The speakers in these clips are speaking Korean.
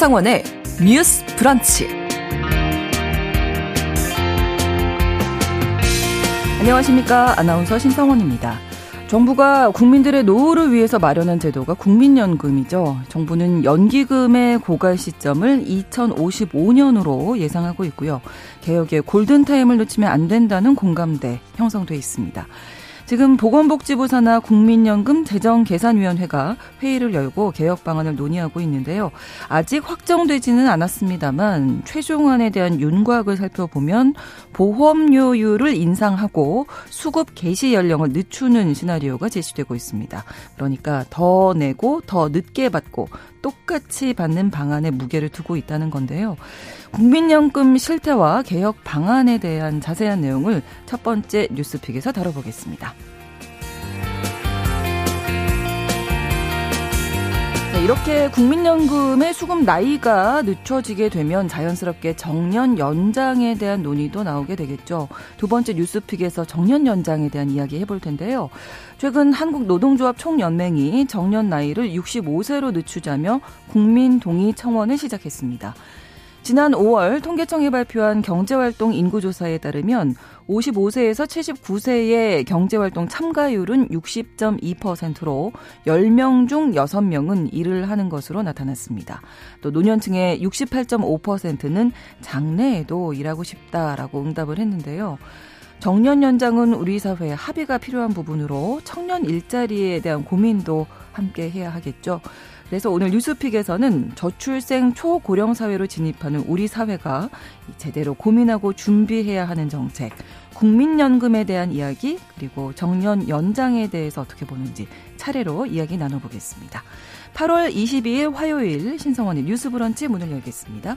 신성원의 뉴스 브런치. 안녕하십니까. 아나운서 신성원입니다. 정부가 국민들의 노후를 위해서 마련한 제도가 국민연금이죠. 정부는 연기금의 고갈 시점을 2055년으로 예상하고 있고요. 개혁의 골든타임을 놓치면 안 된다는 공감대 형성돼 있습니다. 지금 보건복지부 산하 국민연금 재정계산위원회가 회의를 열고 개혁 방안을 논의하고 있는데요. 아직 확정되지는 않았습니다만 최종안에 대한 윤곽을 살펴보면 보험료율을 인상하고 수급 개시 연령을 늦추는 시나리오가 제시되고 있습니다. 그러니까 더 내고 더 늦게 받고 똑같이 받는 방안에 무게를 두고 있다는 건데요. 국민연금 실태와 개혁 방안에 대한 자세한 내용을 첫 번째 뉴스픽에서 다뤄보겠습니다. 이렇게 국민연금의 수급 나이가 늦춰지게 되면 자연스럽게 정년 연장에 대한 논의도 나오게 되겠죠. 두 번째 뉴스픽에서 정년 연장에 대한 이야기 해볼 텐데요. 최근 한국노동조합 총연맹이 정년 나이를 65세로 늦추자며 국민 동의 청원을 시작했습니다. 지난 5월 통계청이 발표한 경제활동 인구조사에 따르면 55세에서 79세의 경제활동 참가율은 60.2%로 10명 중 6명은 일을 하는 것으로 나타났습니다. 또 노년층의 68.5%는 장래에도 일하고 싶다라고 응답을 했는데요. 정년 연장은 우리 사회에 합의가 필요한 부분으로 청년 일자리에 대한 고민도 함께 해야 하겠죠. 그래서 오늘 뉴스픽에서는 저출생 초고령 사회로 진입하는 우리 사회가 제대로 고민하고 준비해야 하는 정책, 국민연금에 대한 이야기, 그리고 정년 연장에 대해서 어떻게 보는지 차례로 이야기 나눠보겠습니다. 8월 22일 화요일 신성원의 뉴스 브런치 문을 열겠습니다.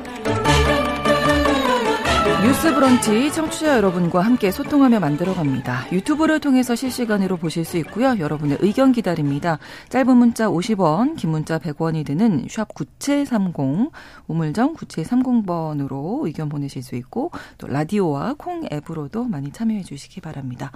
뉴스 브런치 청취자 여러분과 함께 소통하며 만들어갑니다. 유튜브를 통해서 실시간으로 보실 수 있고요. 여러분의 의견 기다립니다. 짧은 문자 50원, 긴 문자 100원이 드는 샵 9730, 우물정 9730번으로 의견 보내실 수 있고 또 라디오와 콩 앱으로도 많이 참여해 주시기 바랍니다.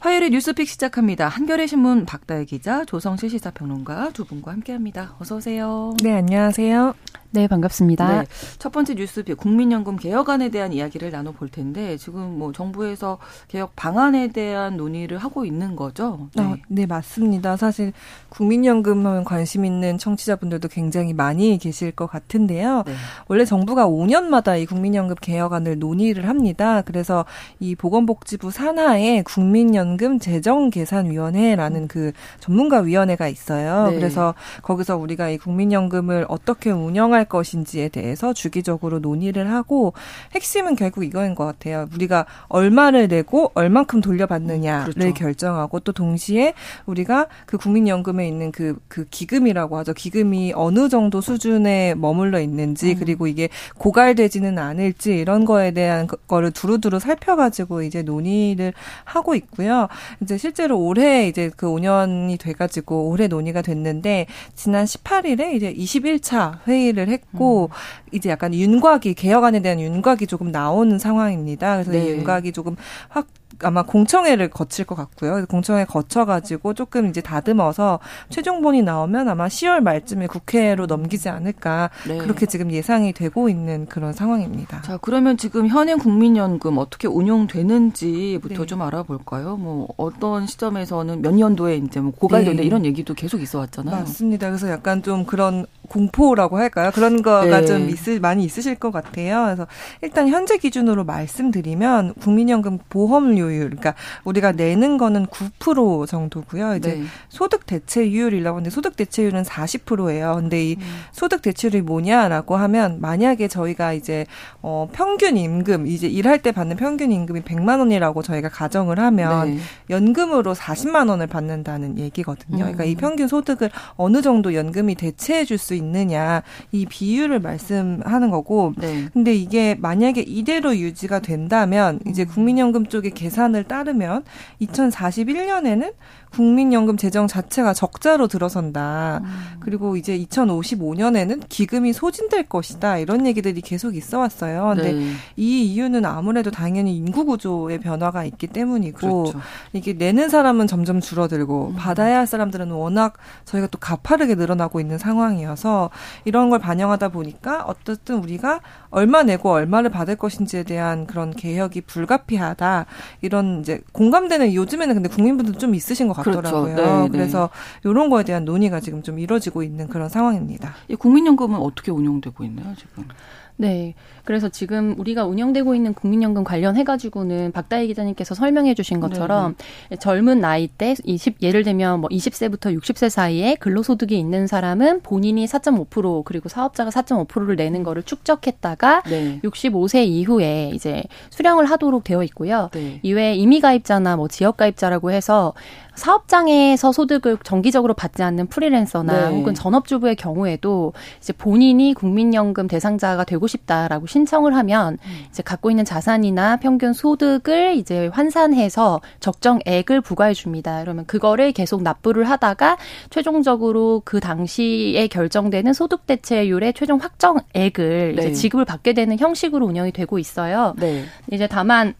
화요일에 뉴스픽 시작합니다. 한겨레 신문 박다혜 기자, 조성실 시사평론가 두 분과 함께합니다. 어서 오세요. 네, 안녕하세요. 네, 반갑습니다. 네, 첫 번째 뉴스픽 국민연금 개혁안에 대한 이야기를 나눠볼 텐데 지금 뭐 정부에서 개혁 방안에 대한 논의를 하고 있는 거죠? 네, 어, 네 맞습니다. 사실 국민연금 하면 관심 있는 청취자분들도 굉장히 많이 계실 것 같은데요. 네. 원래 정부가 5년마다 이 국민연금 개혁안을 논의를 합니다. 그래서 이 보건복지부 산하에 국민연금 재정계산위원회라는 그 전문가 위원회가 있어요. 네. 그래서 거기서 우리가 이 국민연금을 어떻게 운영할 할 것인지에 대해서 주기적으로 논의를 하고 핵심은 결국 이거인 것 같아요. 우리가 얼마를 내고 얼만큼 돌려받느냐를 그렇죠. 결정하고 또 동시에 우리가 그 국민연금에 있는 그, 그 기금이라고 하죠. 기금이 어느 정도 수준에 머물러 있는지 음. 그리고 이게 고갈되지는 않을지 이런 거에 대한 거를 두루두루 살펴가지고 이제 논의를 하고 있고요. 이제 실제로 올해 이제 그 5년이 돼가지고 올해 논의가 됐는데 지난 18일에 이제 21차 회의를 했고 음. 이제 약간 윤곽이 개혁안에 대한 윤곽이 조금 나오는 상황입니다. 그래서 네. 이 윤곽이 조금 확 아마 공청회를 거칠 것 같고요. 공청회 거쳐가지고 조금 이제 다듬어서 최종본이 나오면 아마 10월 말쯤에 국회로 넘기지 않을까 네. 그렇게 지금 예상이 되고 있는 그런 상황입니다. 자 그러면 지금 현행 국민연금 어떻게 운용되는지부터 네. 좀 알아볼까요? 뭐 어떤 시점에서는 몇 년도에 이제 뭐 고갈된다 네. 이런 얘기도 계속 있어 왔잖아요. 맞습니다. 그래서 약간 좀 그런 공포라고 할까요? 그런 거가 네. 좀 있을 많이 있으실 것 같아요. 그래서 일단 현재 기준으로 말씀드리면 국민연금 보험료 율, 그러니까 우리가 내는 거는 9% 정도고요. 이제 네. 소득 대체율이라고 하는데 소득 대체율은 40%예요. 근데 이 음. 소득 대체율이 뭐냐라고 하면 만약에 저희가 이제 어 평균 임금 이제 일할 때 받는 평균 임금이 100만 원이라고 저희가 가정을 하면 네. 연금으로 40만 원을 받는다는 얘기거든요. 그러니까 이 음. 평균 소득을 어느 정도 연금이 대체해 줄 수 있느냐 이 비율을 말씀하는 거고 네. 근데 이게 만약에 이대로 유지가 된다면 이제 음. 국민연금 쪽의 계산 을 따르면 2041년에는 국민연금 재정 자체가 적자로 들어선다. 음. 그리고 이제 2055년에는 기금이 소진될 것이다. 이런 얘기들이 계속 있어 왔어요. 근데 네. 이 이유는 아무래도 당연히 인구 구조의 변화가 있기 때문이고 그렇죠. 이게 내는 사람은 점점 줄어들고 음. 받아야 할 사람들은 워낙 저희가 또 가파르게 늘어나고 있는 상황이어서 이런 걸 반영하다 보니까 어떻든 우리가 얼마 내고 얼마를 받을 것인지에 대한 그런 개혁이 불가피하다. 이런 이제 공감되는 요즘에는 근데 국민분들 좀 있으신 것 그렇죠. 같더라고요. 그렇죠. 네, 그래서 이런 거에 대한 논의가 지금 좀 이뤄지고 있는 그런 상황입니다. 이 국민연금은 어떻게 운영되고 있나요, 지금? 네. 그래서 지금 우리가 운영되고 있는 국민연금 관련해가지고는 박다희 기자님께서 설명해 주신 것처럼 네네. 젊은 나이대 20, 예를 들면 뭐 20세부터 60세 사이에 근로소득이 있는 사람은 본인이 4.5% 그리고 사업자가 4.5%를 내는 거를 축적했다가 네. 65세 이후에 이제 수령을 하도록 되어 있고요. 네. 이외에 임의가입자나 뭐 지역가입자라고 해서 사업장에서 소득을 정기적으로 받지 않는 프리랜서나 네. 혹은 전업주부의 경우에도 이제 본인이 국민연금 대상자가 되고 싶다라고 신청을 하면 음. 이제 갖고 있는 자산이나 평균 소득을 이제 환산해서 적정액을 부과해 줍니다. 그러면 그거를 계속 납부를 하다가 최종적으로 그 당시에 결정되는 소득 대체율의 최종 확정액을 네. 이제 지급을 받게 되는 형식으로 운영이 되고 있어요. 네. 이제 다만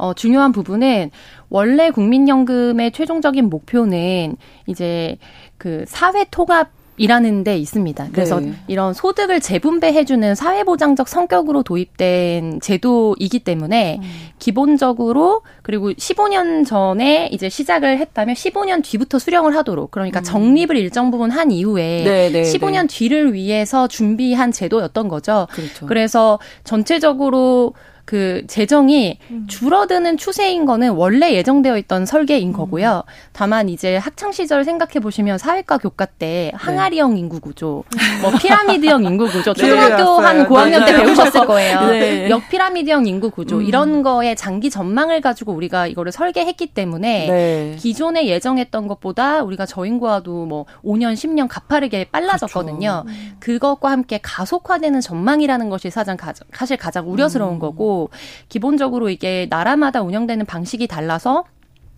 어, 중요한 부분은 원래 국민연금의 최종적인 목표는 이제 그 사회 통합 이라는 데 있습니다. 그래서 네. 이런 소득을 재분배해주는 사회보장적 성격으로 도입된 제도이기 때문에 음. 기본적으로 그리고 15년 전에 이제 시작을 했다면 15년 뒤부터 수령을 하도록 그러니까 음. 적립을 일정 부분 한 이후에 네, 네, 15년 뒤를 위해서 준비한 제도였던 거죠. 그렇죠. 그래서 전체적으로 그 재정이 음. 줄어드는 추세인 거는 원래 예정되어 있던 설계인 음. 거고요. 다만 이제 학창 시절 생각해 보시면 사회과 교과 때 항아리형 네. 인구 구조, 뭐 피라미드형 인구 구조, 네, 초등학교 한 고학년 때 배우셨을 거예요. 네. 역피라미드형 인구 구조 음. 이런 거에 장기 전망을 가지고 우리가 이거를 설계했기 때문에 네. 기존에 예정했던 것보다 우리가 저인구와도 뭐 5년, 10년 가파르게 빨라졌거든요. 그렇죠. 그것과 함께 가속화되는 전망이라는 것이 사실 가장 우려스러운 음. 거고 기본적으로 이게 나라마다 운영되는 방식이 달라서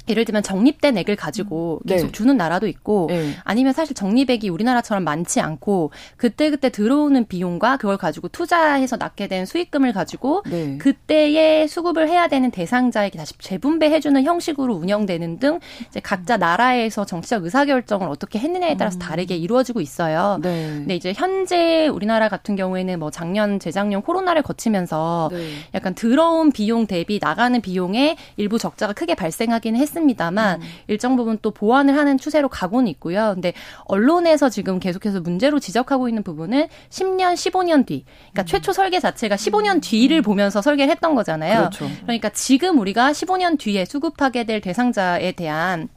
예를 들면 적립된 액을 가지고 음. 계속 네. 주는 나라도 있고 네. 아니면 사실 적립액이 우리나라처럼 많지 않고 그때그때 들어오는 비용과 그걸 가지고 투자해서 낳게 된 수익금을 가지고 네. 그때에 수급을 해야 되는 대상자에게 다시 재분배해 주는 형식으로 운영되는 등 이제 각자 나라에서 정치적 의사결정을 어떻게 했느냐에 따라서 음. 다르게 이루어지고 있어요. 네. 근데 이제 현재 우리나라 같은 경우에는 뭐 작년 재작년 코로나를 거치면서 네. 약간 들어온 비용 대비 나가는 비용에 일부 적자가 크게 발생하기는 했 했습니다만 음. 일정 부분 또 보완을 하는 추세로 가고는 있고요. 근데 언론에서 지금 계속해서 문제로 지적하고 있는 부분은 10년, 15년 뒤. 그러니까 음. 최초 설계 자체가 15년 음. 뒤를 보면서 설계를 했던 거잖아요. 그렇죠. 그러니까 지금 우리가 15년 뒤에 수급하게 될 대상자에 대한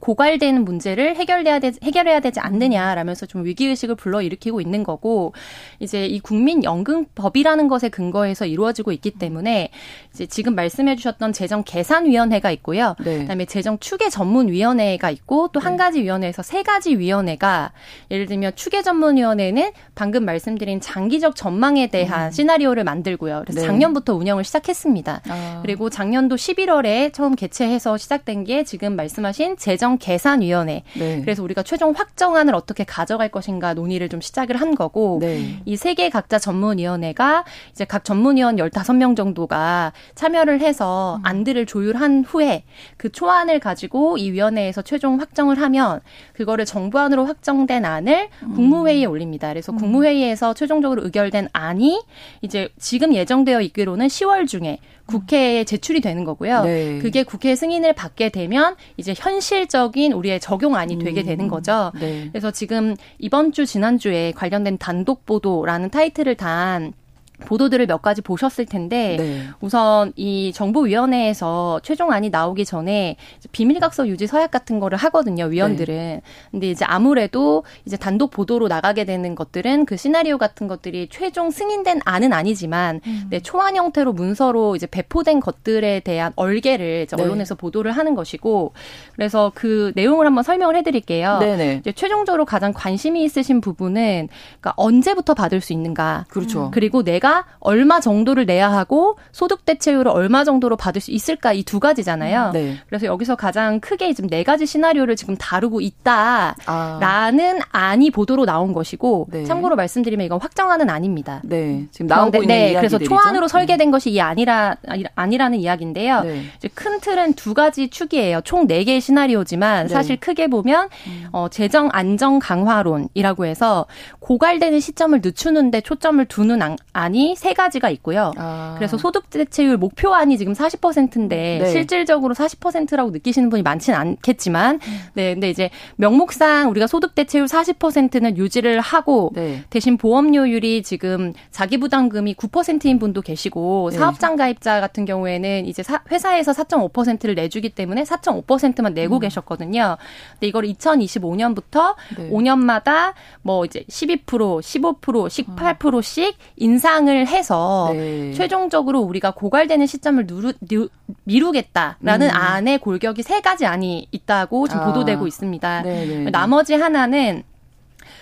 고갈되는 문제를 해결해야 되, 해결해야 되지 않느냐라면서 좀 위기의식을 불러일으키고 있는 거고, 이제 이 국민연금법이라는 것에 근거해서 이루어지고 있기 때문에, 이제 지금 말씀해 주셨던 재정계산위원회가 있고요. 네. 그다음에 재정추계전문위원회가 있고, 또한 네. 가지 위원회에서 세 가지 위원회가, 예를 들면 추계전문위원회는 방금 말씀드린 장기적 전망에 대한 음. 시나리오를 만들고요. 그래서 네. 작년부터 운영을 시작했습니다. 아. 그리고 작년도 11월에 처음 개최해서 시작된 게 지금 말씀하신 재정 재정 계산 위원회. 네. 그래서 우리가 최종 확정안을 어떻게 가져갈 것인가 논의를 좀 시작을 한 거고 네. 이세 개 각자 전문 위원회가 이제 각 전문 위원 15명 정도가 참여를 해서 음. 안들을 조율한 후에 그 초안을 가지고 이 위원회에서 최종 확정을 하면 그거를 정부안으로 확정된 안을 음. 국무회의에 올립니다. 그래서 음. 국무회의에서 최종적으로 의결된 안이 이제 지금 예정되어 있기로는 10월 중에 국회에 제출이 되는 거고요. 네. 그게 국회 승인을 받게 되면 이제 현실적인 우리의 적용안이 되게 되는 음. 거죠. 네. 그래서 지금 이번 주 지난주에 관련된 단독 보도라는 타이틀을 단 보도들을 몇 가지 보셨을 텐데 네. 우선 이 정보위원회에서 최종안이 나오기 전에 비밀각서 유지 서약 같은 거를 하거든요 위원들은 네. 근데 이제 아무래도 이제 단독 보도로 나가게 되는 것들은 그 시나리오 같은 것들이 최종 승인된 안은 아니지만 음. 네, 초안 형태로 문서로 이제 배포된 것들에 대한 얼개를 이제 네. 언론에서 보도를 하는 것이고 그래서 그 내용을 한번 설명을 해드릴게요. 네네. 이제 최종적으로 가장 관심이 있으신 부분은 그러니까 언제부터 받을 수 있는가, 그렇죠. 그리고 내가 내가 얼마 정도를 내야 하고 소득 대체율을 얼마 정도로 받을 수 있을까 이 두 가지잖아요. 네. 그래서 여기서 가장 크게 지금 네 가지 시나리오를 지금 다루고 있다라는 아. 안이 보도로 나온 것이고 네. 참고로 말씀드리면 이건 확정안은 아닙니다. 네. 지금 나오고 있는 네, 그래서 초안으로 네. 설계된 것이 이 아니라 아니라는 이야기인데요. 네. 큰 틀은 두 가지 축이에요. 총 네 개의 시나리오지만 네. 사실 크게 보면 음. 어, 재정 안정 강화론이라고 해서 고갈되는 시점을 늦추는데 초점을 두는 안이 안이 세 가지가 있고요. 아. 그래서 소득 대체율 목표안이 지금 40%인데 네. 실질적으로 40%라고 느끼시는 분이 많지는 않겠지만 음. 네, 근데 이제 명목상 우리가 소득 대체율 40%는 유지를 하고 네. 대신 보험료율이 지금 자기 부담금이 9%인 분도 계시고 네. 사업장 가입자 같은 경우에는 이제 사, 회사에서 4.5%를 내주기 때문에 4.5%만 내고 음. 계셨거든요. 근데 이걸 2025년부터 네. 5년마다 뭐 이제 12% 15% 18%씩 인상을 예상을 해서 네. 최종적으로 우리가 고갈되는 시점을 누르, 누, 미루겠다라는 음. 안에 골격이 세 가지 안이 있다고 지금 아. 보도되고 있습니다. 네네. 네, 네. 나머지 하나는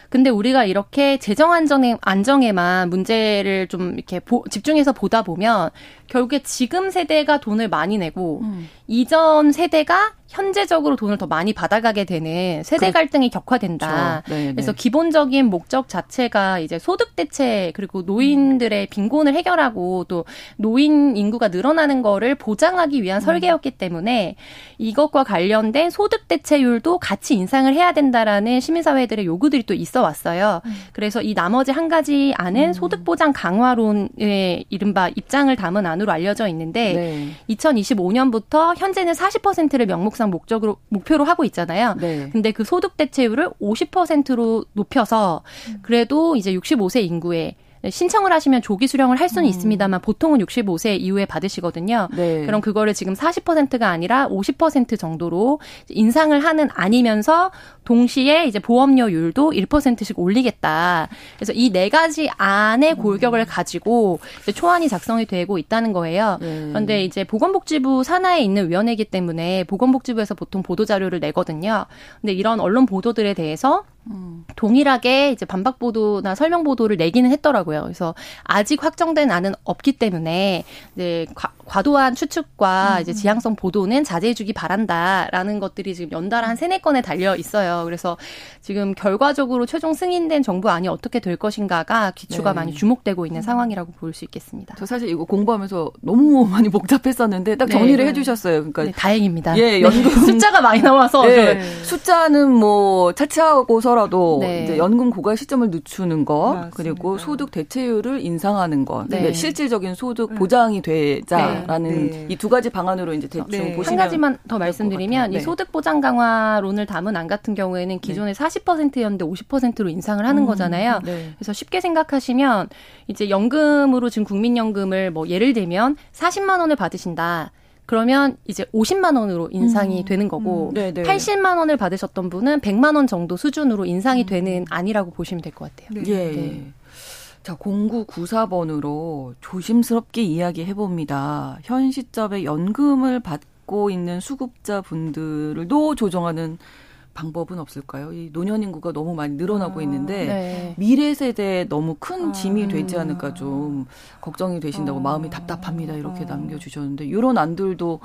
근데 우리가 이렇게 재정 안정에 안정에만 문제를 좀 이렇게 보, 집중해서 보다 보면 결국에 지금 세대가 돈을 많이 내고 음. 이전 세대가 현재적으로 돈을 더 많이 받아가게 되는 세대 갈등이 격화된다. 그렇죠. 네, 그래서 기본적인 목적 자체가 이제 소득 대체 그리고 노인들의 빈곤을 해결하고 또 노인 인구가 늘어나는 거를 보장하기 위한 음. 설계였기 때문에 이것과 관련된 소득 대체율도 같이 인상을 해야 된다라는 시민사회들의 요구들이 또 있어 왔어요. 음. 그래서 이 나머지 한 가지 안은 음. 소득 보장 강화론의 이른바 입장을 담은 안으로 알려져 있는데 네. 2025년부터 현재는 40%를 명목 상 목적으로 목표로 하고 있잖아요. 네. 근데 그 소득 대체율을 50%로 높여서 음. 그래도 이제 65세 인구에 신청을 하시면 조기 수령을 할 수는 음. 있습니다만 보통은 65세 이후에 받으시거든요. 네. 그럼 그거를 지금 40%가 아니라 50% 정도로 인상을 하는 아니면서 동시에 이제 보험료율도 1%씩 올리겠다. 그래서 이 네 가지 안의 음. 골격을 가지고 초안이 작성이 되고 있다는 거예요. 네. 그런데 이제 보건복지부 산하에 있는 위원회이기 때문에 보건복지부에서 보통 보도 자료를 내거든요. 근데 이런 언론 보도들에 대해서 동일하게 이제 반박 보도나 설명 보도를 내기는 했더라고요. 그래서 아직 확정된 안은 없기 때문에 이제 과, 도한 추측과 음. 이제 지향성 보도는 자제해주기 바란다라는 것들이 지금 연달아 한 세네 건에 달려 있어요. 그래서 지금 결과적으로 최종 승인된 정부 안이 어떻게 될 것인가가 기초가 네. 많이 주목되고 있는 상황이라고 볼 수 있겠습니다. 저 사실 이거 공부하면서 너무 많이 복잡했었는데 딱 정리를 네. 해주셨어요. 그러니까 네, 다행입니다. 예, 연금 네. 숫자가 많이 나와서 예, 숫자는 뭐 차치하고서 하더라도 네. 이제 연금 고갈 시점을 늦추는 거 맞습니다. 그리고 소득 대체율을 인상하는 거 네. 실질적인 소득 네. 보장이 되자 라는 네. 이두 가지 방안으로 이제 대충 네. 보시면 한 가지만 더 말씀드리면 이 소득 보장 강화론을 담은 안 같은 경우에는 기존에 40%였는데 50%로 인상을 하는 음, 거잖아요. 그래서 쉽게 생각하시면 이제 연금으로 지금 국민연금을 뭐 예를 들면 40만 원을 받으신다. 그러면 이제 50만 원으로 인상이 음. 되는 거고 음. 80만 원을 받으셨던 분은 100만 원 정도 수준으로 인상이 음. 되는 아니라고 보시면 될 것 같아요. 네. 예. 네. 자, 0994번으로 조심스럽게 이야기해 봅니다. 현 시점에 연금을 받고 있는 수급자 분들도 조정하는 방법은 없을까요? 이 노년 인구가 너무 많이 늘어나고 아, 있는데 네. 미래 세대에 너무 큰 아, 짐이 아, 되지 않을까 좀 걱정이 되신다고 어, 마음이 답답합니다 이렇게 어. 남겨주셨는데 이런 안들도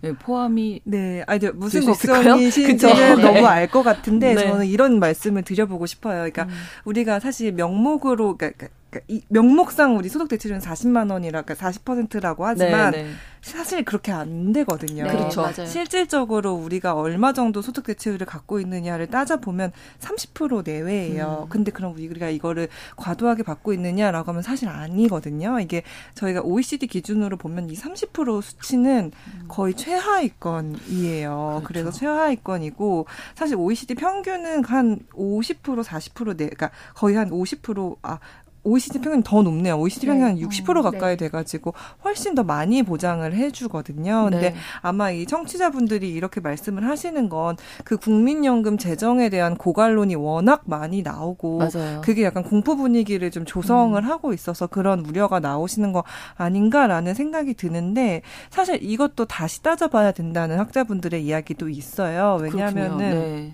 네, 포함이 네, 아니 무슨 걱정이신지는 네. 너무 알 것 같은데 네. 저는 이런 말씀을 드려보고 싶어요. 그러니까 음. 우리가 사실 명목으로 그러니까 이 명목상 우리 소득 대출은 40만 원이라 그러니까 40%라고 하지만 네, 네. 사실 그렇게 안 되거든요. 네, 그렇죠. 맞아요. 실질적으로 우리가 얼마 정도 소득 대출을 갖고 있느냐를 따져 보면 30% 내외예요. 음. 근데 그럼 우리가 이거를 과도하게 받고 있느냐라고 하면 사실 아니거든요. 이게 저희가 OECD 기준으로 보면 이 30% 수치는 음. 거의 최하위권이에요. 그렇죠. 그래서 최하위권이고 사실 OECD 평균은 한 50% 40% 내, 그러니까 거의 한 50%아 OECD 평균 더 높네요. OECD 평균 네. 60% 가까이 네. 돼가지고 훨씬 더 많이 보장을 해주거든요. 근데 네. 아마 이 청취자분들이 이렇게 말씀을 하시는 건 그 국민연금 재정에 대한 고갈론이 워낙 많이 나오고 맞아요. 그게 약간 공포 분위기를 좀 조성을 음. 하고 있어서 그런 우려가 나오시는 거 아닌가라는 생각이 드는데 사실 이것도 다시 따져봐야 된다는 학자분들의 이야기도 있어요. 왜냐하면은 네.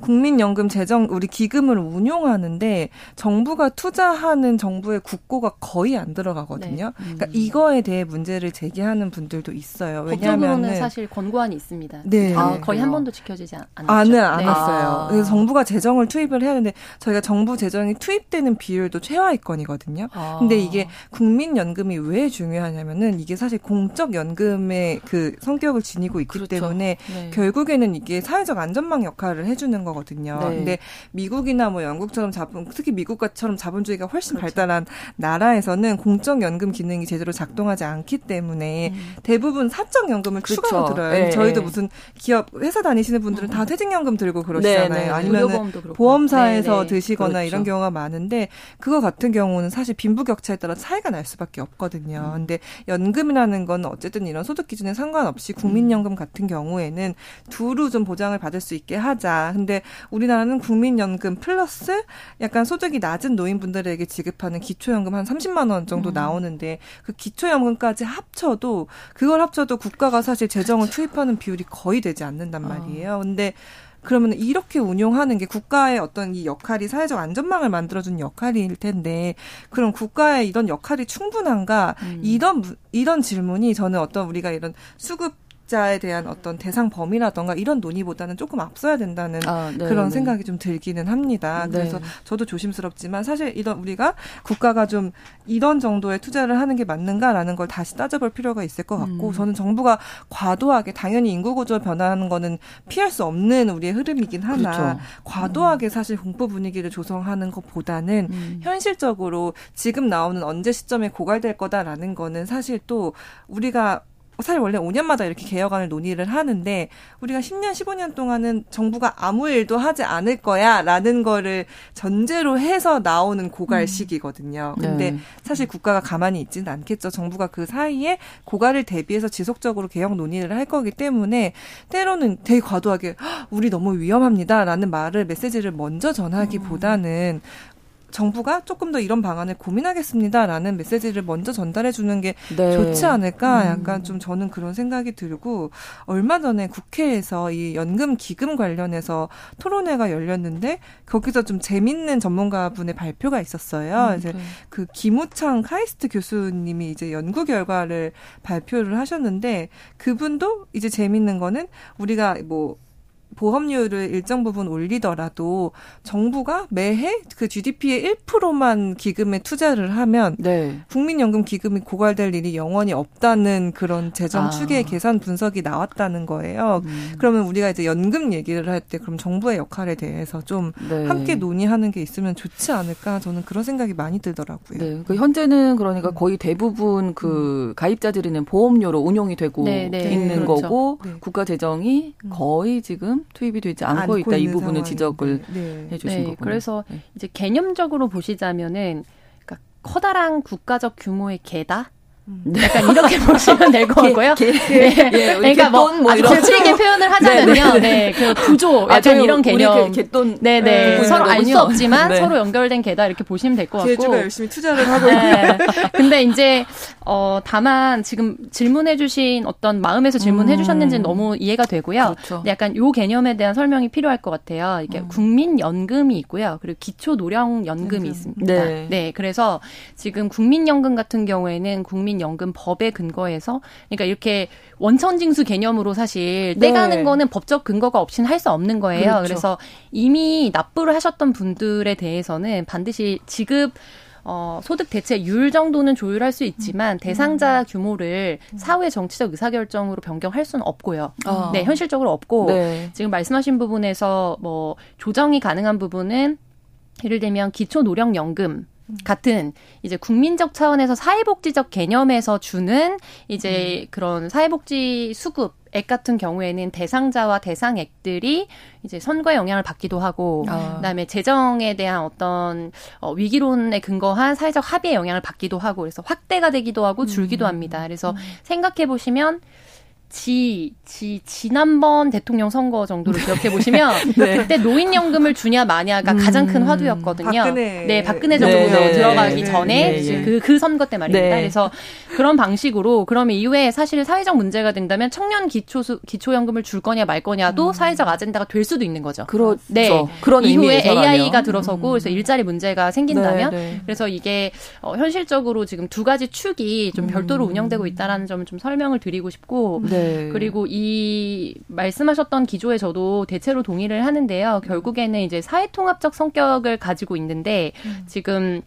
국민연금 재정 우리 기금을 운용하는데 정부가 투자하는 정부의 국고가 거의 안 들어가거든요. 네. 음. 그러니까 이거에 대해 문제를 제기하는 분들도 있어요. 왜냐하면 사실 권고안이 있습니다. 네. 아, 거의 한 번도 지켜지지 않았죠. 안은 안 네. 왔어요. 아. 그래서 정부가 재정을 투입을 해야 하는데 저희가 정부 재정이 투입되는 비율도 최하위권이거든요. 아. 근데 이게 국민연금이 왜 중요하냐면은 이게 사실 공적 연금의 그 성격을 지니고 있기 그렇죠. 때문에 네. 결국에는 이게 사회적 안전망 역할을 해주는 거. 거거든요. 네. 근데 미국이나 뭐 영국처럼 자본 특히 미국처럼 자본주의가 훨씬 그렇죠. 발달한 나라에서는 공적 연금 기능이 제대로 작동하지 않기 때문에 음. 대부분 사적 연금을 그렇죠. 추가로 들어요. 네. 저희도 무슨 기업 회사 다니시는 분들은 음. 다 퇴직연금 들고 그러시잖아요. 네, 네. 아니면 보험사에서 네, 네. 드시거나 그렇죠. 이런 경우가 많은데 그거 같은 경우는 사실 빈부격차에 따라 차이가 날 수밖에 없거든요. 음. 근데 연금이라는 건 어쨌든 이런 소득 기준에 상관없이 국민연금 같은 경우에는 두루 좀 보장을 받을 수 있게 하자. 근데 우리나라는 국민연금 플러스 약간 소득이 낮은 노인분들에게 지급하는 기초연금 한 30만 원 정도 음. 나오는데 그 기초연금까지 합쳐도 그걸 합쳐도 국가가 사실 재정을 그렇죠. 투입하는 비율이 거의 되지 않는단 어. 말이에요. 어. 근데 그러면 이렇게 운용하는 게 국가의 어떤 이 역할이 사회적 안전망을 만들어주는 역할일 텐데 그럼 국가의 이런 역할이 충분한가 음. 이런 이런 질문이 저는 어떤 우리가 이런 수급 자에 대한 어떤 대상 범위라던가 이런 논의보다는 조금 앞서야 된다는 아, 네, 그런 네. 생각이 좀 들기는 합니다. 네. 그래서 저도 조심스럽지만 사실 이런 우리가 국가가 좀 이런 정도의 투자를 하는 게 맞는가라는 걸 다시 따져볼 필요가 있을 것 같고 음. 저는 정부가 과도하게 당연히 인구 구조 변화하는 거는 피할 수 없는 우리의 흐름이긴 하나 그렇죠. 과도하게 사실 공포 분위기를 조성하는 것보다는 음. 현실적으로 지금 나오는 언제 시점에 고갈될 거다라는 거는 사실 또 우리가 사실 원래 5년마다 이렇게 개혁안을 논의를 하는데 우리가 10년, 15년 동안은 정부가 아무 일도 하지 않을 거야라는 거를 전제로 해서 나오는 고갈 음. 시기거든요. 근데 네. 사실 국가가 가만히 있지는 않겠죠. 정부가 그 사이에 고갈을 대비해서 지속적으로 개혁 논의를 할 거기 때문에 때로는 되게 과도하게 우리 너무 위험합니다라는 말을 메시지를 먼저 전하기보다는 음. 정부가 조금 더 이런 방안을 고민하겠습니다라는 메시지를 먼저 전달해 주는 게 네. 좋지 않을까 음. 약간 좀 저는 그런 생각이 들고 얼마 전에 국회에서 이 연금 기금 관련해서 토론회가 열렸는데 거기서 좀 재밌는 전문가분의 발표가 있었어요. 음, 그래서 네. 그 김우창 카이스트 교수님이 이제 연구 결과를 발표를 하셨는데 그분도 이제 재밌는 거는 우리가 뭐 보험료를 일정 부분 올리더라도 정부가 매해 그 GDP의 1%만 기금에 투자를 하면 네. 국민연금 기금이 고갈될 일이 영원히 없다는 그런 재정 아. 추계 계산 분석이 나왔다는 거예요. 음. 그러면 우리가 이제 연금 얘기를 할 때 그럼 정부의 역할에 대해서 좀 네. 함께 논의하는 게 있으면 좋지 않을까 저는 그런 생각이 많이 들더라고요. 네. 그 현재는 그러니까 음. 거의 대부분 그 음. 가입자들이는 보험료로 운용이 되고 네, 네. 있는 그렇죠. 거고 네. 국가 재정이 음. 거의 지금 투입이 되지 않고, 있다. 이 부분을 지적을 네. 해주신 네. 거고요. 그래서 네. 이제 개념적으로 보시자면은 그러니까 커다란 국가적 규모의 개다. 네. 약간 이렇게 보시면 될 것 같고요. 개, 개, 네. 예, 그러니까 뭐, 뭐 거칠게 표현을 하자면요. 네, 네. 네. 그 구조 아, 약간 아, 이런 개념. 개돈 네, 네. 서로 알 수 없지만 네. 서로 연결된 개다 이렇게 보시면 될 것 같고. 제주가 열심히 투자를 하고 네. 근데 이제 어 다만 지금 질문해 주신 어떤 마음에서 질문해 음. 주셨는지는 너무 이해가 되고요. 그렇죠. 약간 요 개념에 대한 설명이 필요할 것 같아요. 이게 음. 국민연금이 있고요. 그리고 기초노령연금이 있습니다. 네. 네. 그래서 지금 국민연금 같은 경우에는 국민 연금법에 근거해서 그러니까 이렇게 원천징수 개념으로 사실 네. 떼가는 거는 법적 근거가 없이는 할 수 없는 거예요. 그렇죠. 그래서 이미 납부를 하셨던 분들에 대해서는 반드시 지급 어, 소득 대체율 정도는 조율할 수 있지만 음. 대상자 규모를 음. 사회 정치적 의사결정으로 변경할 수는 없고요. 아. 네, 현실적으로 없고 네. 지금 말씀하신 부분에서 뭐 조정이 가능한 부분은 예를 들면 기초 노령 연금 같은 이제 국민적 차원에서 사회복지적 개념에서 주는 이제 음. 그런 사회복지 수급 액 같은 경우에는 대상자와 대상액들이 이제 선거에 영향을 받기도 하고 아. 그다음에 재정에 대한 어떤 어, 위기론에 근거한 사회적 합의에 영향을 받기도 하고 그래서 확대가 되기도 하고 줄기도 음. 합니다. 그래서 음. 생각해 보시면 지, 지, 지난번 대통령 선거 정도를 기억해 보시면 네. 그때 노인연금을 주냐 마냐가 음, 가장 큰 화두였거든요. 박근혜. 네, 박근혜 정부 네, 네, 들어가기 네, 전에 네, 네, 그, 그 선거 때 말입니다. 그래서 그런 방식으로 그러면 이후에 사실 사회적 문제가 된다면 청년 기초 기초연금을 줄 거냐 말 거냐도 음. 사회적 아젠다가 될 수도 있는 거죠. 그렇죠. 네. 그런 이후에 AI가 들어서고 음. 그래서 일자리 문제가 생긴다면 그래서 이게 어, 현실적으로 지금 두 가지 축이 좀 별도로 음. 운영되고 있다라는 점을 좀 설명을 드리고 싶고 네. 그리고 이 말씀하셨던 기조에 저도 대체로 동의를 하는데요. 결국에는 이제 사회통합적 성격을 가지고 있는데 음. 지금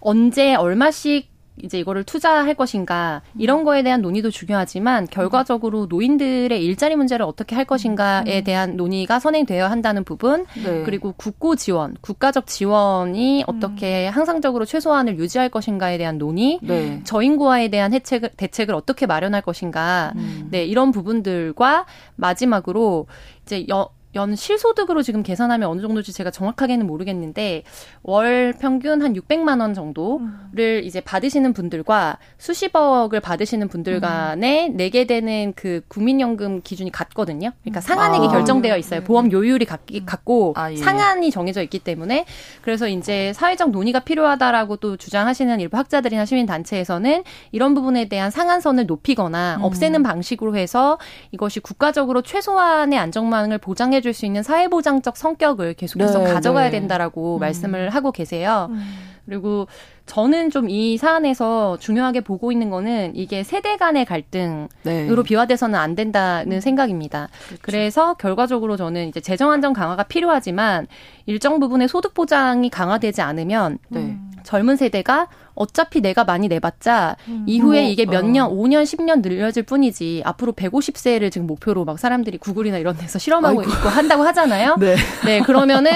언제 얼마씩 이제 이거를 투자할 것인가 이런 거에 대한 논의도 중요하지만 결과적으로 노인들의 일자리 문제를 어떻게 할 것인가에 음. 대한 논의가 선행되어야 한다는 부분 네. 그리고 국고 지원 국가적 지원이 어떻게 음. 항상적으로 최소한을 유지할 것인가에 대한 논의 네. 저인구화에 대한 해책을 대책을 어떻게 마련할 것인가 음. 네 이런 부분들과 마지막으로 이제 여, 연 실소득으로 지금 계산하면 어느 정도인지 제가 정확하게는 모르겠는데 월 평균 한 600만 원 정도를 음. 이제 받으시는 분들과 수십억을 받으시는 분들 음. 간에 음. 내게 되는 그 국민연금 기준이 같거든요. 그러니까 음. 상한액이 아. 결정되어 있어요. 네. 보험 요율이 같, 음. 같고 아, 예. 상한이 정해져 있기 때문에 그래서 이제 사회적 논의가 필요하다라고 또 주장하시는 일부 학자들이나 시민 단체에서는 이런 부분에 대한 상한선을 높이거나 음. 없애는 방식으로 해서 이것이 국가적으로 최소한의 안정망을 보장해 보여줄 수 있는 사회보장적 성격을 계속해서 네, 가져가야 네. 된다라고 음. 말씀을 하고 계세요. 음. 그리고 저는 좀 이 사안에서 중요하게 보고 있는 거는 이게 세대 간의 갈등으로 네. 비화돼서는 안 된다는 생각입니다. 그렇죠. 그래서 결과적으로 저는 이제 재정 안정 강화가 필요하지만 일정 부분의 소득 보장이 강화되지 않으면 네. 젊은 세대가 어차피 내가 많이 내봤자 음. 이후에 뭐, 이게 몇 년, 어. 5년, 10년 늘려질 뿐이지 앞으로 150세를 지금 목표로 막 사람들이 구글이나 이런 데서 실험하고 아이고. 있고 한다고 하잖아요. 네. 네, 그러면은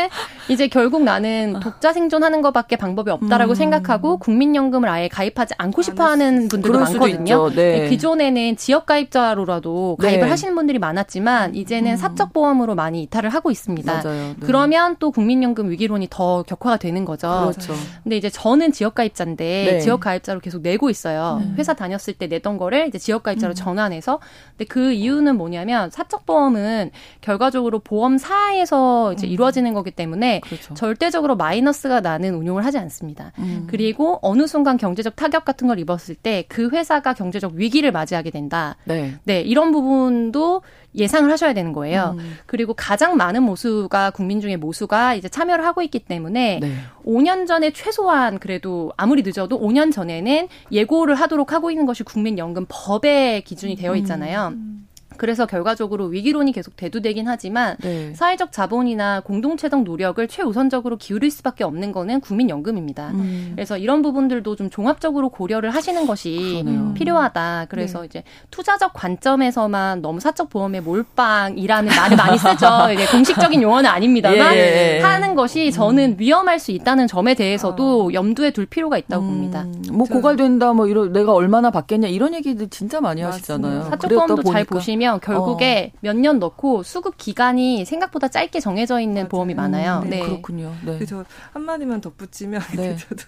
이제 결국 나는 독자 생존하는 것밖에 방법이 없다라고 음. 생각하고 국민연금을 아예 가입하지 않고 싶어 하는 분들도 많거든요. 네. 네. 기존에는 지역 가입자로라도 가입을 네. 하시는 분들이 많았지만 이제는 음. 사적 보험으로 많이 이탈을 하고 있습니다. 맞아요. 네. 그러면 또 국민연금 위기론이 더 격화가 되는 거죠. 그렇죠. 근데 이제 저는 지역 가입자인데 네. 지역 가입자로 계속 내고 있어요. 음. 회사 다녔을 때 내던 거를 이제 지역 가입자로 음. 전환해서. 근데 그 이유는 뭐냐면 사적 보험은 결과적으로 보험사에서 이제 음. 이루어지는 거기 때문에 그렇죠. 절대적으로 마이너스가 나는 운용을 하지 않습니다. 음. 그리고 어느 순간 경제적 타격 같은 걸 입었을 때 그 회사가 경제적 위기를 맞이하게 된다. 네. 네, 이런 부분도 예상을 하셔야 되는 거예요. 음. 그리고 가장 많은 모수가 국민 중에 모수가 이제 참여를 하고 있기 때문에 네. 5년 전에 최소한 그래도 아무리 늦어도 5년 전에는 예고를 하도록 하고 있는 것이 국민연금 법의 기준이 되어 있잖아요. 음. 그래서 결과적으로 위기론이 계속 대두되긴 하지만 네. 사회적 자본이나 공동체적 노력을 최우선적으로 기울일 수밖에 없는 거는 국민연금입니다. 음. 그래서 이런 부분들도 좀 종합적으로 고려를 하시는 것이 그러네요. 필요하다. 그래서 네. 이제 투자적 관점에서만 너무 사적 보험의 몰빵이라는 말을 많이 쓰죠. 이제 공식적인 용어는 아닙니다만 예, 예, 예. 하는 것이 저는 음. 위험할 수 있다는 점에 대해서도 아. 염두에 둘 필요가 있다고 음. 봅니다. 뭐 고갈된다, 뭐 이런 내가 얼마나 받겠냐 이런 얘기들 진짜 많이 하시잖아요. 사적 보험도 잘 보시면 보면 결국에 어. 몇년 넣고 수급 기간이 생각보다 짧게 정해져 있는 맞아요. 보험이 많아요. 음, 네. 그렇군요. 네. 저 한마디만 덧붙이면 네. 저도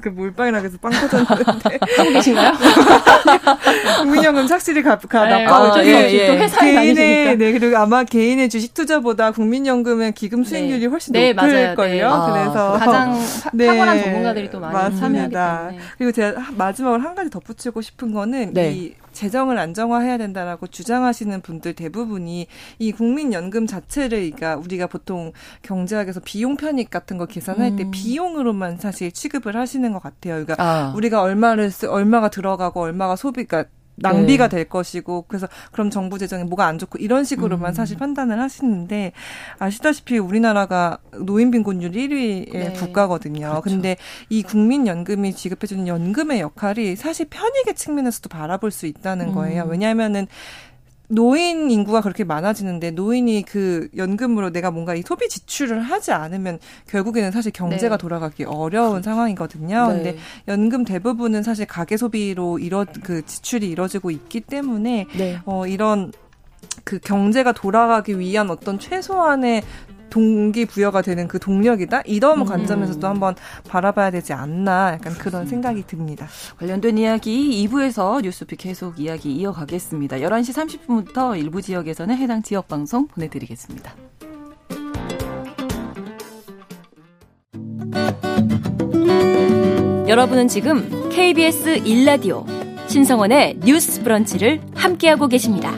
그 몰빵이라 그래서 빵 터졌는데 하고 계신가요? 국민연금 착실히 가, 가 네, 나빠. 아, 예, 예. 회사에 개인의 네 그리고 아마 개인의 주식 투자보다 국민연금의 기금 수익률이 네. 훨씬 네, 높을 걸요. 네. 그래서 가장 네. 탁월한 전문가들이 또 많이 맞습니다. 참여하기 때문에. 그리고 제가 마지막으로 한 가지 덧붙이고 싶은 거는 네. 이 재정을 안정화해야 된다라고 주장하시는 분들 대부분이 이 국민연금 자체를 그러니까 우리가 보통 경제학에서 비용 편익 같은 거 계산할 때 음. 비용으로만 사실 취급을 하시는 것 같아요. 그러니까 아. 우리가 얼마를 쓰, 얼마가 들어가고 얼마가 소비가 낭비가 네. 될 것이고 그래서 그럼 정부 재정이 뭐가 안 좋고 이런 식으로만 음. 사실 판단을 하시는데 아시다시피 우리나라가 노인 빈곤율 1위의 네. 국가거든요. 그렇죠. 근데 이 국민연금이 지급해 주는 연금의 역할이 사실 편익의 측면에서도 바라볼 수 있다는 거예요. 음. 왜냐하면은 노인 인구가 그렇게 많아지는데 노인이 그 연금으로 내가 뭔가 이 소비 지출을 하지 않으면 결국에는 사실 경제가 네. 돌아가기 어려운 상황이거든요. 네. 근데 연금 대부분은 사실 가계 소비로 이뤄 그 지출이 이뤄지고 있기 때문에 네. 어 이런 그 경제가 돌아가기 위한 어떤 최소한의 동기부여가 되는 그 동력이다? 이런 음. 관점에서도 한번 바라봐야 되지 않나 약간 그런 생각이 듭니다. 관련된 이야기 2부에서 뉴스픽 계속 이야기 이어가겠습니다. 11시 30분부터 일부 지역에서는 해당 지역 방송 보내드리겠습니다. 여러분은 지금 KBS 1라디오 신성원의 뉴스 브런치를 함께하고 계십니다.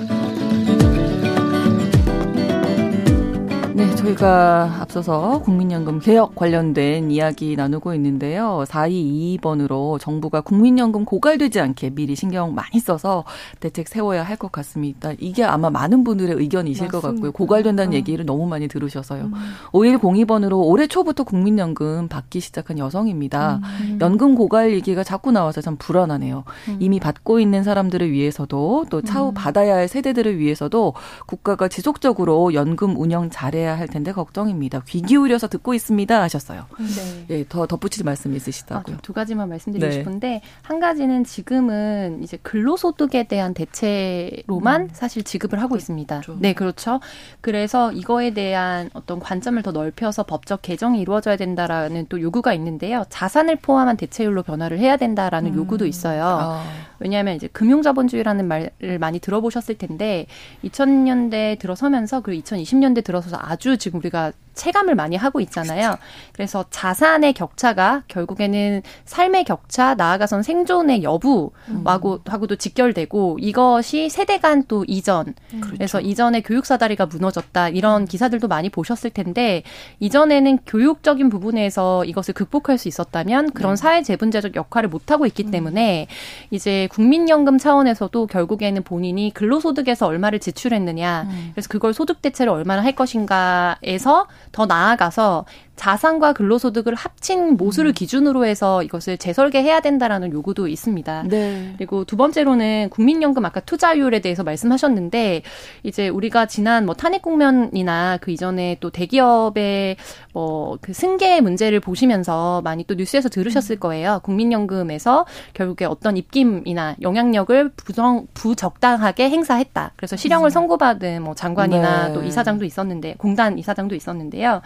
저희가 앞서서 국민연금 개혁 관련된 이야기 나누고 있는데요. 4222번으로 정부가 국민연금 고갈되지 않게 미리 신경 많이 써서 대책 세워야 할 것 같습니다. 이게 아마 많은 분들의 의견이실 맞습니다. 것 같고요. 고갈된다는 어. 얘기를 너무 많이 들으셔서요. 음. 5102번으로 올해 초부터 국민연금 받기 시작한 여성입니다. 음. 연금 고갈 얘기가 자꾸 나와서 참 불안하네요. 음. 이미 받고 있는 사람들을 위해서도 또 차후 음. 받아야 할 세대들을 위해서도 국가가 지속적으로 연금 운영 잘해야 할 텐데 걱정입니다. 귀 기울여서 듣고 있습니다 하셨어요. 네. 예, 더 덧붙일 말씀 있으시다고요. 아, 두 가지만 말씀드리고 네. 싶은데 한 가지는 지금은 이제 근로소득에 대한 대체로만 음. 사실 지급을 하고 있습니다. 그렇죠. 네, 그렇죠. 그래서 이거에 대한 어떤 관점을 더 넓혀서 법적 개정이 이루어져야 된다라는 또 요구가 있는데요. 자산을 포함한 대체율로 변화를 해야 된다라는 음. 요구도 있어요. 아. 왜냐하면 이제 금융자본주의라는 말을 많이 들어보셨을 텐데 2000년대 들어서면서 그리고 2020년대 들어서서 아주 지금 우리가 체감을 많이 하고 있잖아요. 그래서 자산의 격차가 결국에는 삶의 격차, 나아가선 생존의 여부하고 음. 하고도 직결되고 이것이 세대 간 또 이전. 음. 그래서 그렇죠. 이전에 교육 사다리가 무너졌다 이런 기사들도 많이 보셨을 텐데 이전에는 교육적인 부분에서 이것을 극복할 수 있었다면 그런 네. 사회 재분제적 역할을 못 하고 있기 음. 때문에 이제 국민연금 차원에서도 결국에는 본인이 근로소득에서 얼마를 지출했느냐, 음. 그래서 그걸 소득 대체를 얼마나 할 것인가에서 더 나아가서 자산과 근로소득을 합친 모수를 음. 기준으로 해서 이것을 재설계해야 된다라는 요구도 있습니다. 네. 그리고 두 번째로는 국민연금 아까 투자율에 대해서 말씀하셨는데 이제 우리가 지난 뭐 탄핵 국면이나 그 이전에 또 대기업의 뭐그 승계 문제를 보시면서 많이 또 뉴스에서 들으셨을 음. 거예요. 국민연금에서 결국에 어떤 입김이나 영향력을 부정 부적당하게 행사했다. 그래서 실형을 음. 선고받은 뭐 장관이나 네. 또 이사장도 있었는데 공단 이사장도 있었는데요.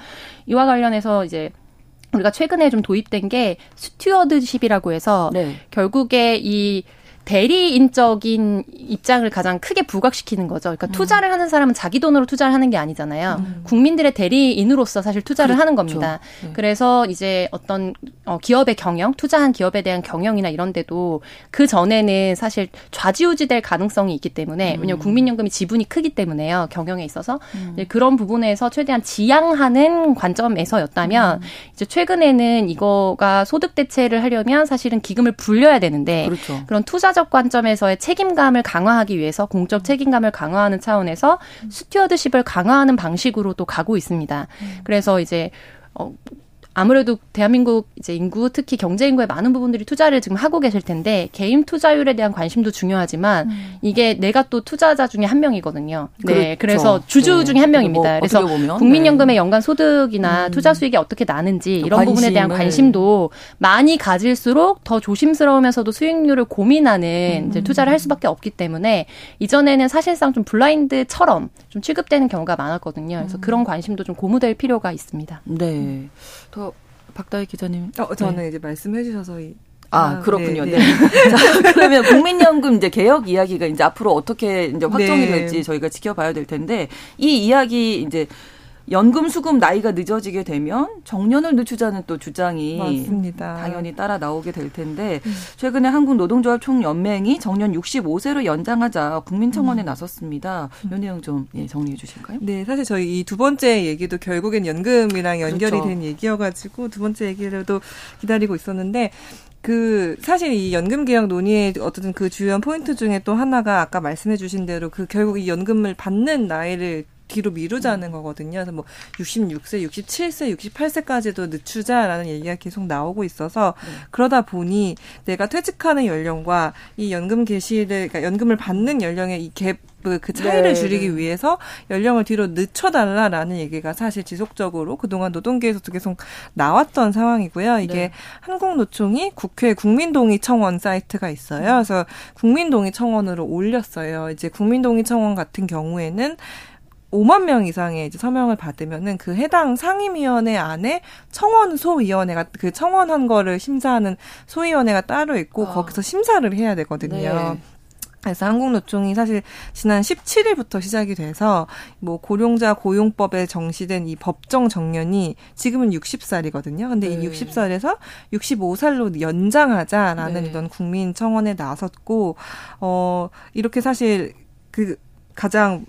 이와 관련해서 이제 우리가 최근에 좀 도입된 게 stewardship이라고 해서 네. 결국에 이 대리인적인 입장을 가장 크게 부각시키는 거죠. 그러니까 음. 투자를 하는 사람은 자기 돈으로 투자를 하는 게 아니잖아요. 음. 국민들의 대리인으로서 사실 투자를 그렇죠. 하는 겁니다. 네. 그래서 이제 어떤 어, 기업의 경영, 투자한 기업에 대한 경영이나 이런 데도 그 전에는 사실 좌지우지 될 가능성이 있기 때문에 음. 왜냐하면 국민연금이 지분이 크기 때문에요. 경영에 있어서 음. 그런 부분에서 최대한 지양하는 관점에서였다면 음. 이제 최근에는 이거가 소득 대체를 하려면 사실은 기금을 불려야 되는데 그렇죠. 그런 투자 사회적 관점에서의 책임감을 강화하기 위해서 공적 책임감을 강화하는 차원에서 stewardship을 강화하는 방식으로 또 가고 있습니다. 음. 그래서 이제 어 아무래도 대한민국 이제 인구 특히 경제 인구의 많은 부분들이 투자를 지금 하고 계실 텐데 개인 투자율에 대한 관심도 중요하지만 음. 이게 내가 또 투자자 중에 한 명이거든요. 네. 그렇죠. 그래서 주주 네. 중에 한 명입니다. 뭐 그래서 국민연금의 네. 연간 소득이나 음. 투자 수익이 어떻게 나는지 이런 관심, 부분에 대한 관심도 많이 가질수록 더 조심스러우면서도 수익률을 고민하는 음. 이제 투자를 할 수밖에 없기 때문에 이전에는 사실상 좀 블라인드처럼 좀 취급되는 경우가 많았거든요. 그래서 음. 그런 관심도 좀 고무될 필요가 있습니다. 네. 더 박다희 기자님. 어, 저는 네. 이제 말씀해 주셔서 아, 아, 그렇군요. 네. 네. 네. 자, 그러면 국민연금 이제 개혁 이야기가 이제 앞으로 어떻게 이제 확정이 네. 될지 저희가 지켜봐야 될 텐데 이 이야기 이제 연금 수급 나이가 늦어지게 되면 정년을 늦추자는 또 주장이 맞습니다. 당연히 따라 나오게 될 텐데 음. 최근에 한국 노동조합 총연맹이 정년 65세로 연장하자 국민청원에 음. 나섰습니다. 이 음. 내용 좀 예, 정리해 주실까요? 네, 사실 저희 이 두 번째 얘기도 결국엔 연금이랑 연결이 그렇죠. 된 얘기여가지고 두 번째 얘기를도 기다리고 있었는데 그 사실 이 연금 개혁 논의의 어떤 그 주요한 포인트 중에 또 하나가 아까 말씀해 주신 대로 그 결국 이 연금을 받는 나이를 뒤로 미루자는 음. 거거든요. 그래서 뭐 66세, 67세, 68세까지도 늦추자라는 얘기가 계속 나오고 있어서 네. 그러다 보니 내가 퇴직하는 연령과 이 연금 개시를 그러니까 연금을 받는 연령의 이 갭. 그 차이를 네, 줄이기 네. 위해서 연령을 뒤로 늦춰달라라는 얘기가 사실 지속적으로 그동안 노동계에서도 계속 나왔던 상황이고요. 이게 네. 한국노총이 국회 국민동의 청원 사이트가 있어요. 그래서 국민동의 청원으로 올렸어요. 이제 국민동의 청원 같은 경우에는 5만 명 이상의 이제 서명을 받으면은 그 해당 상임위원회 안에 청원 소위원회가 그 청원한 거를 심사하는 소위원회가 따로 있고 아. 거기서 심사를 해야 되거든요. 네. 그래서 한국노총이 사실 지난 17일부터 시작이 돼서 뭐 고령자 고용법에 정시된 이 법정 정년이 지금은 60살이거든요. 근데 네. 이 60살에서 65살로 연장하자라는 네. 이런 국민 청원에 나섰고 어 이렇게 사실 그 가장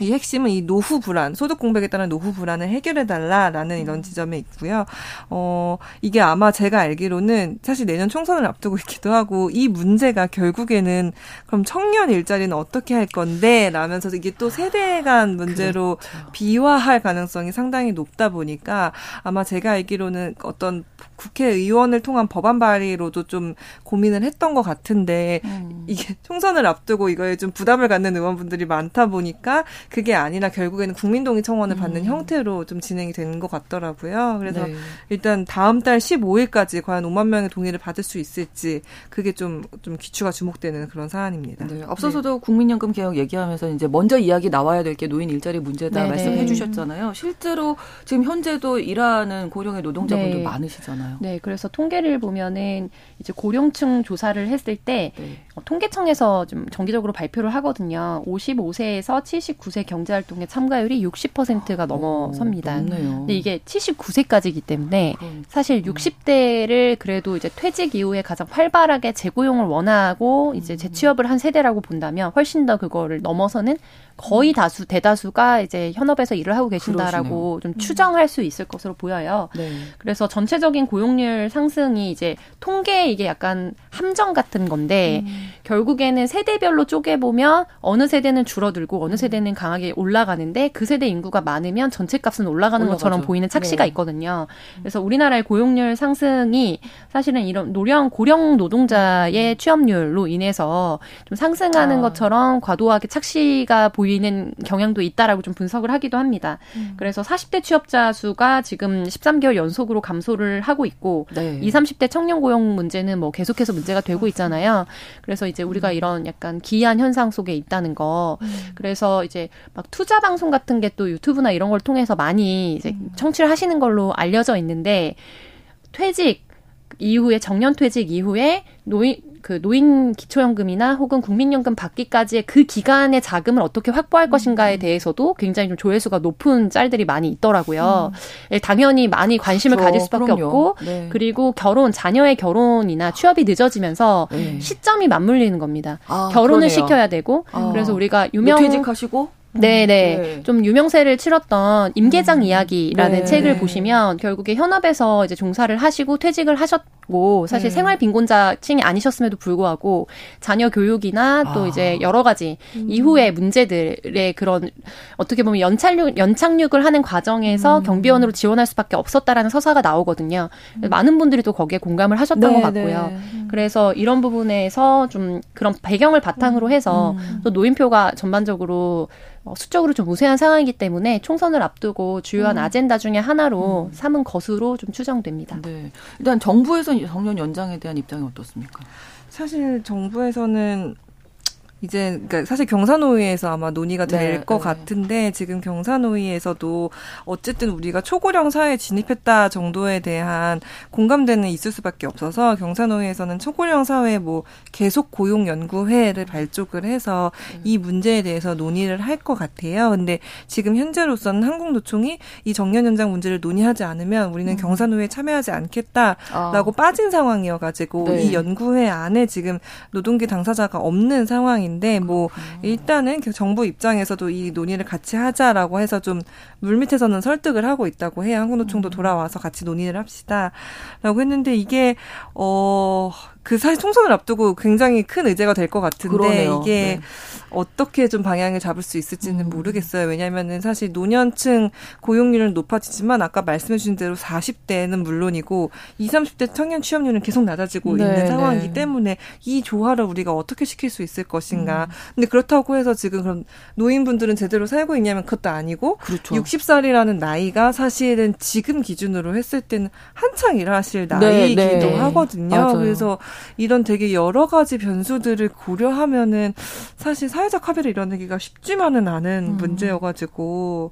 이 핵심은 이 노후 불안, 소득 공백에 따른 노후 불안을 해결해 달라라는 이런 음. 지점에 있고요. 어, 이게 아마 제가 알기로는 사실 내년 총선을 앞두고 있기도 하고 이 문제가 결국에는 그럼 청년 일자리는 어떻게 할 건데 라면서 이게 또 세대 간 문제로 그렇죠. 비화할 가능성이 상당히 높다 보니까 아마 제가 알기로는 어떤 국회의원을 통한 법안 발의로도 좀 고민을 했던 것 같은데 음. 이게 총선을 앞두고 이거에 좀 부담을 갖는 의원분들이 많다 보니까 그게 아니라 결국에는 국민동의 청원을 받는 음. 형태로 좀 진행이 되는 것 같더라고요. 그래서 네. 일단 다음 달 15일까지 과연 5만 명의 동의를 받을 수 있을지 그게 좀, 좀 기추가 주목되는 그런 사안입니다. 네. 앞서서도 네. 국민연금 개혁 얘기하면서 이제 먼저 이야기 나와야 될 게 노인 일자리 문제다 네, 네. 말씀해 주셨잖아요. 실제로 지금 현재도 일하는 고령의 노동자분들 네. 많으시잖아요. 네. 그래서 통계를 보면은 이제 고령층 조사를 했을 때 네. 어, 통계청에서 좀 정기적으로 발표를 하거든요. 55세에서 79세 경제활동의 참가율이 60%가 아, 넘어섭니다. 오, 근데 이게 79세까지이기 때문에 그러니까. 사실 60대를 그래도 이제 퇴직 이후에 가장 활발하게 재고용을 원하고 이제 음. 재취업을 한 세대라고 본다면 훨씬 더 그거를 넘어서는 거의 다수 대다수가 이제 현업에서 일을 하고 계신다라고 그러시네요. 좀 음. 추정할 수 있을 것으로 보여요. 네. 그래서 전체적인 고 용률 상승이 이제 통계 이게 약간 함정 같은 건데 음. 결국에는 세대별로 쪼개 보면 어느 세대는 줄어들고 어느 음. 세대는 강하게 올라가는데 그 세대 인구가 많으면 전체 값은 올라가는 올라가죠. 것처럼 보이는 착시가 네. 있거든요. 그래서 우리나라의 고용률 상승이 사실은 이런 노령 고령 노동자의 취업률로 인해서 좀 상승하는 아. 것처럼 과도하게 착시가 보이 보이는 경향도 있다라고 좀 분석을 하기도 합니다. 음. 그래서 40대 취업자 수가 지금 13개월 연속으로 감소를 하고 있고 네. 20, 30대 청년 고용 문제는 뭐 계속해서 문제가 되고 있잖아요. 그래서 이제 우리가 음. 이런 약간 기이한 현상 속에 있다는 거. 음. 그래서 이제 막 투자 방송 같은 게 또 유튜브나 이런 걸 통해서 많이 이제 음. 청취를 하시는 걸로 알려져 있는데 퇴직 이후에 정년 퇴직 이후에 노인 그 노인 기초연금이나 혹은 국민연금 받기까지의 그 기간의 자금을 어떻게 확보할 음. 것인가에 대해서도 굉장히 좀 조회수가 높은 짤들이 많이 있더라고요. 음. 예, 당연히 많이 관심을 그렇죠. 가질 수밖에 그럼요. 없고 네. 그리고 결혼 자녀의 결혼이나 취업이 늦어지면서 네. 시점이 맞물리는 겁니다. 아, 결혼을 그러네요. 시켜야 되고 아. 그래서 우리가 유명 퇴직하시고 네네. 네. 좀 유명세를 치렀던 임계장 음. 이야기라는 네. 책을 네. 보시면 결국에 현업에서 이제 종사를 하시고 퇴직을 하셨 고 사실 네. 생활 빈곤자층이 아니셨음에도 불구하고 자녀 교육이나 또 아. 이제 여러 가지 음. 이후의 문제들의 그런 어떻게 보면 연착륙 연착륙을 하는 과정에서 음. 경비원으로 지원할 수밖에 없었다라는 서사가 나오거든요. 음. 많은 분들이 또 거기에 공감을 하셨던 네, 것 같고요. 네. 그래서 이런 부분에서 좀 그런 배경을 바탕으로 음. 해서 또 노인표가 전반적으로 어, 수적으로 좀 우세한 상황이기 때문에 총선을 앞두고 주요한 음. 아젠다 중의 하나로 음. 삼은 것으로 좀 추정됩니다. 네. 일단 정부에서 정년 연장에 대한 입장이 어떻습니까? 사실 정부에서는 이제 그러니까 사실 경사노위에서 아마 논의가 될것 네, 네. 같은데 지금 경사노위에서도 어쨌든 우리가 초고령 사회에 진입했다 정도에 대한 공감대는 있을 수밖에 없어서 경사노위에서는 초고령 사회 뭐 계속 고용 연구회를 발족을 해서 이 문제에 대해서 논의를 할 것 같아요. 근데 지금 현재로서는 한국노총이 이 정년 연장 문제를 논의하지 않으면 우리는 음. 경사노위에 참여하지 않겠다라고 아. 빠진 상황이어가지고 네. 이 연구회 안에 지금 노동계 당사자가 없는 상황이. 상황인데 뭐 일단은 그 정부 입장에서도 이 논의를 같이 하자라고 해서 좀 물밑에서는 설득을 하고 있다고 해요. 한국노총도 음. 돌아와서 같이 논의를 합시다라고 했는데 이게 어그 사실 총선을 앞두고 굉장히 큰 의제가 될 것 같은데 그러네요. 이게 네. 어떻게 좀 방향을 잡을 수 있을지는 음. 모르겠어요. 왜냐하면은 사실 노년층 고용률은 높아지지만 아까 말씀해 주신 대로 40대는 물론이고 20, 30대 청년 취업률은 계속 낮아지고 네, 있는 상황이기 네. 때문에 이 조화를 우리가 어떻게 시킬 수 있을 것인가. 음. 근데 그렇다고 해서 지금 그럼 노인분들은 제대로 살고 있냐면 그것도 아니고 그렇죠. 60살이라는 나이가 사실은 지금 기준으로 했을 때는 한창 일하실 네, 나이이기도 네. 하거든요. 맞아요. 그래서 이런 되게 여러 가지 변수들을 고려하면은 사실 사회적 합의를 이뤄내기가 쉽지만은 않은 음. 문제여가지고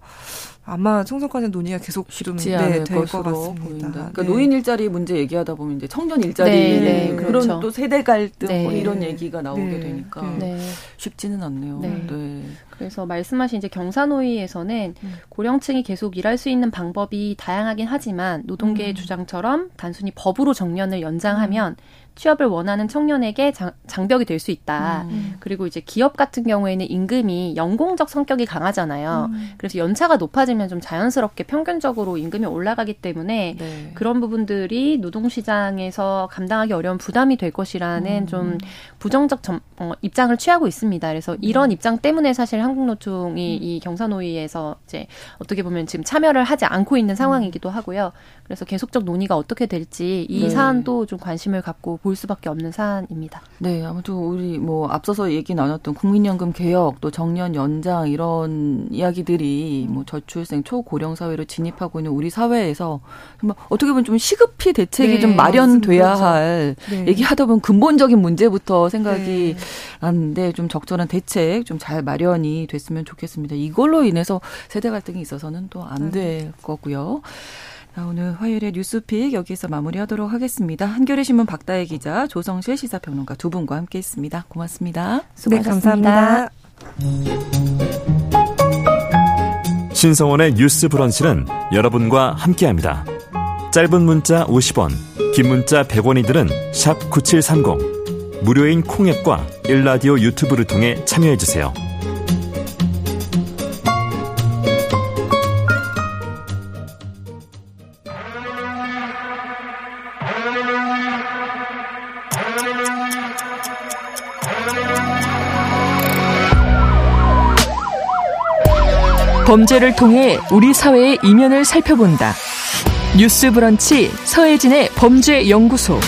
아마 총선까지 논의가 계속 좀 쉽지 네, 않을 될것 같습니다. 보인다. 그러니까 네. 노인 일자리 문제 얘기하다 보면 이제 청년 일자리 네, 네, 그런 그렇죠. 또 세대 갈등 뭐 네. 이런 얘기가 나오게 네, 되니까 네. 네. 쉽지는 않네요. 네. 네. 그래서 말씀하신 이제 경사노위에서는 음. 고령층이 계속 일할 수 있는 방법이 다양하긴 하지만 노동계의 음. 주장처럼 단순히 법으로 정년을 연장하면 취업을 원하는 청년에게 장, 장벽이 될 수 있다. 음. 그리고 이제 기업 같은 경우에는 임금이 연공적 성격이 강하잖아요. 음. 그래서 연차가 높아지면 좀 자연스럽게 평균적으로 임금이 올라가기 때문에 네. 그런 부분들이 노동시장에서 감당하기 어려운 부담이 될 것이라는 음. 좀 부정적 점, 어, 입장을 취하고 있습니다. 그래서 이런 입장 때문에 사실 한국노총이 이 경사노위에서 이제 어떻게 보면 지금 참여를 하지 않고 있는 상황이기도 하고요. 그래서 계속적 논의가 어떻게 될지 이 네. 사안도 좀 관심을 갖고 볼 수밖에 없는 사안입니다. 네, 아무튼 우리 뭐 앞서서 얘기 나눴던 국민연금 개혁 또 정년 연장 이런 이야기들이 뭐 저출생 초고령 사회로 진입하고 있는 우리 사회에서 정말 어떻게 보면 좀 시급히 대책이 네, 좀 마련돼야 맞습니다. 할 네. 얘기하다 보면 근본적인 문제부터 생각이 네. 나는데 좀 적절한 대책 좀 잘 마련이 됐으면 좋겠습니다. 이걸로 인해서 세대 갈등이 있어서는 또 안 될 거고요. 자, 오늘 화요일에 뉴스픽 여기서 마무리하도록 하겠습니다. 한겨레 신문 박다혜 기자, 조성실 시사평론가 두 분과 함께했습니다. 고맙습니다. 네, 감사합니다. 신성원의 뉴스 브런치는 여러분과 함께합니다. 짧은 문자 50원, 긴 문자 100원이들은 샵 9730. 무료인 콩앱과 일라디오 유튜브를 통해 참여해 주세요. 범죄를 통해 우리 사회의 이면을 살펴본다. 뉴스 브런치 서혜진의 범죄 연구소.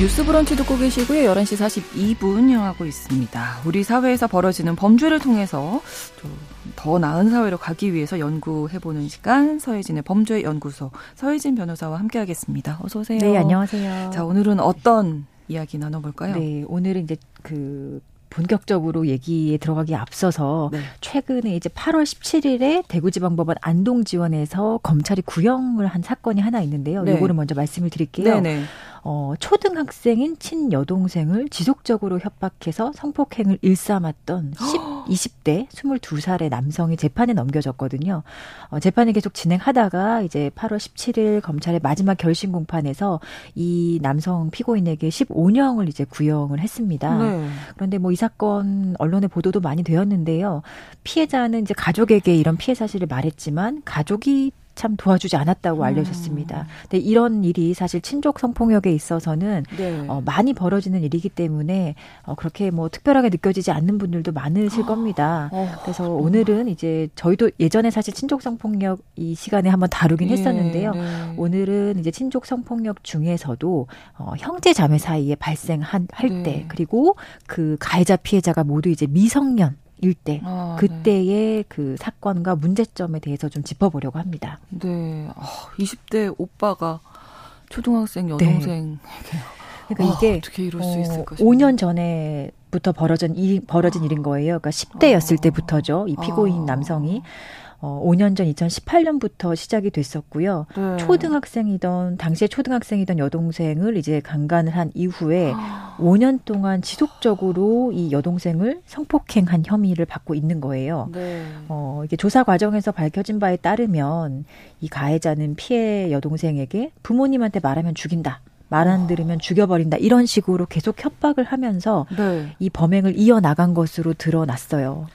뉴스 브런치 듣고 계시고요. 11시 42분 향하고 있습니다. 우리 사회에서 벌어지는 범죄를 통해서 좀더 나은 사회로 가기 위해서 연구해보는 시간 서혜진의 범죄 연구소 서혜진 변호사와 함께하겠습니다. 어서 오세요. 네, 안녕하세요. 자, 오늘은 어떤 이야기 나눠볼까요? 네, 오늘은 이제 그 본격적으로 얘기에 들어가기 앞서서 네. 최근에 이제 8월 17일에 대구지방법원 안동지원에서 검찰이 구형을 한 사건이 하나 있는데요. 네. 요거를 먼저 말씀을 드릴게요. 네네. 어, 초등학생인 친여동생을 지속적으로 협박해서 성폭행을 일삼았던 10, 20대 22살의 남성이 재판에 넘겨졌거든요. 어, 재판을 계속 진행하다가 이제 8월 17일 검찰의 마지막 결심 공판에서 이 남성 피고인에게 15년을 이제 구형을 했습니다. 네. 그런데 뭐 이 사건 언론의 보도도 많이 되었는데요. 피해자는 이제 가족에게 이런 피해 사실을 말했지만 가족이 참 도와주지 않았다고 알려졌습니다. 근데 이런 일이 사실 친족 성폭력에 있어서는 네. 어, 많이 벌어지는 일이기 때문에 어, 그렇게 뭐 특별하게 느껴지지 않는 분들도 많으실 겁니다. 어, 그래서 오늘은 이제 저희도 예전에 사실 친족 성폭력 이 시간에 한번 다루긴 네, 했었는데요. 네. 오늘은 이제 친족 성폭력 중에서도 어, 형제 자매 사이에 발생한 할때 네. 그리고 그 가해자 피해자가 모두 이제 미성년 일때 아, 그때의 그 사건과 문제점에 대해서 좀 짚어보려고 합니다. 네. 네. 아, 20대 오빠가 초등학생 네. 여동생 그러니까 아, 이게 어떻게 이럴 수 있을까? 싶네요. 5년 전에 부터 벌어진 일, 벌어진 일인 거예요. 그러니까 10대였을 아. 때부터죠. 이 피고인 아. 남성이 어, 5년 전 2018년부터 시작이 됐었고요. 네. 초등학생이던 당시에 초등학생이던 여동생을 이제 강간을 한 이후에 아. 5년 동안 지속적으로 이 여동생을 성폭행한 혐의를 받고 있는 거예요. 네. 어, 이게 조사 과정에서 밝혀진 바에 따르면 이 가해자는 피해 여동생에게 부모님한테 말하면 죽인다. 말안 들으면 죽여버린다. 이런 식으로 계속 협박을 하면서 네. 이 범행을 이어나간 것으로 드러났어요.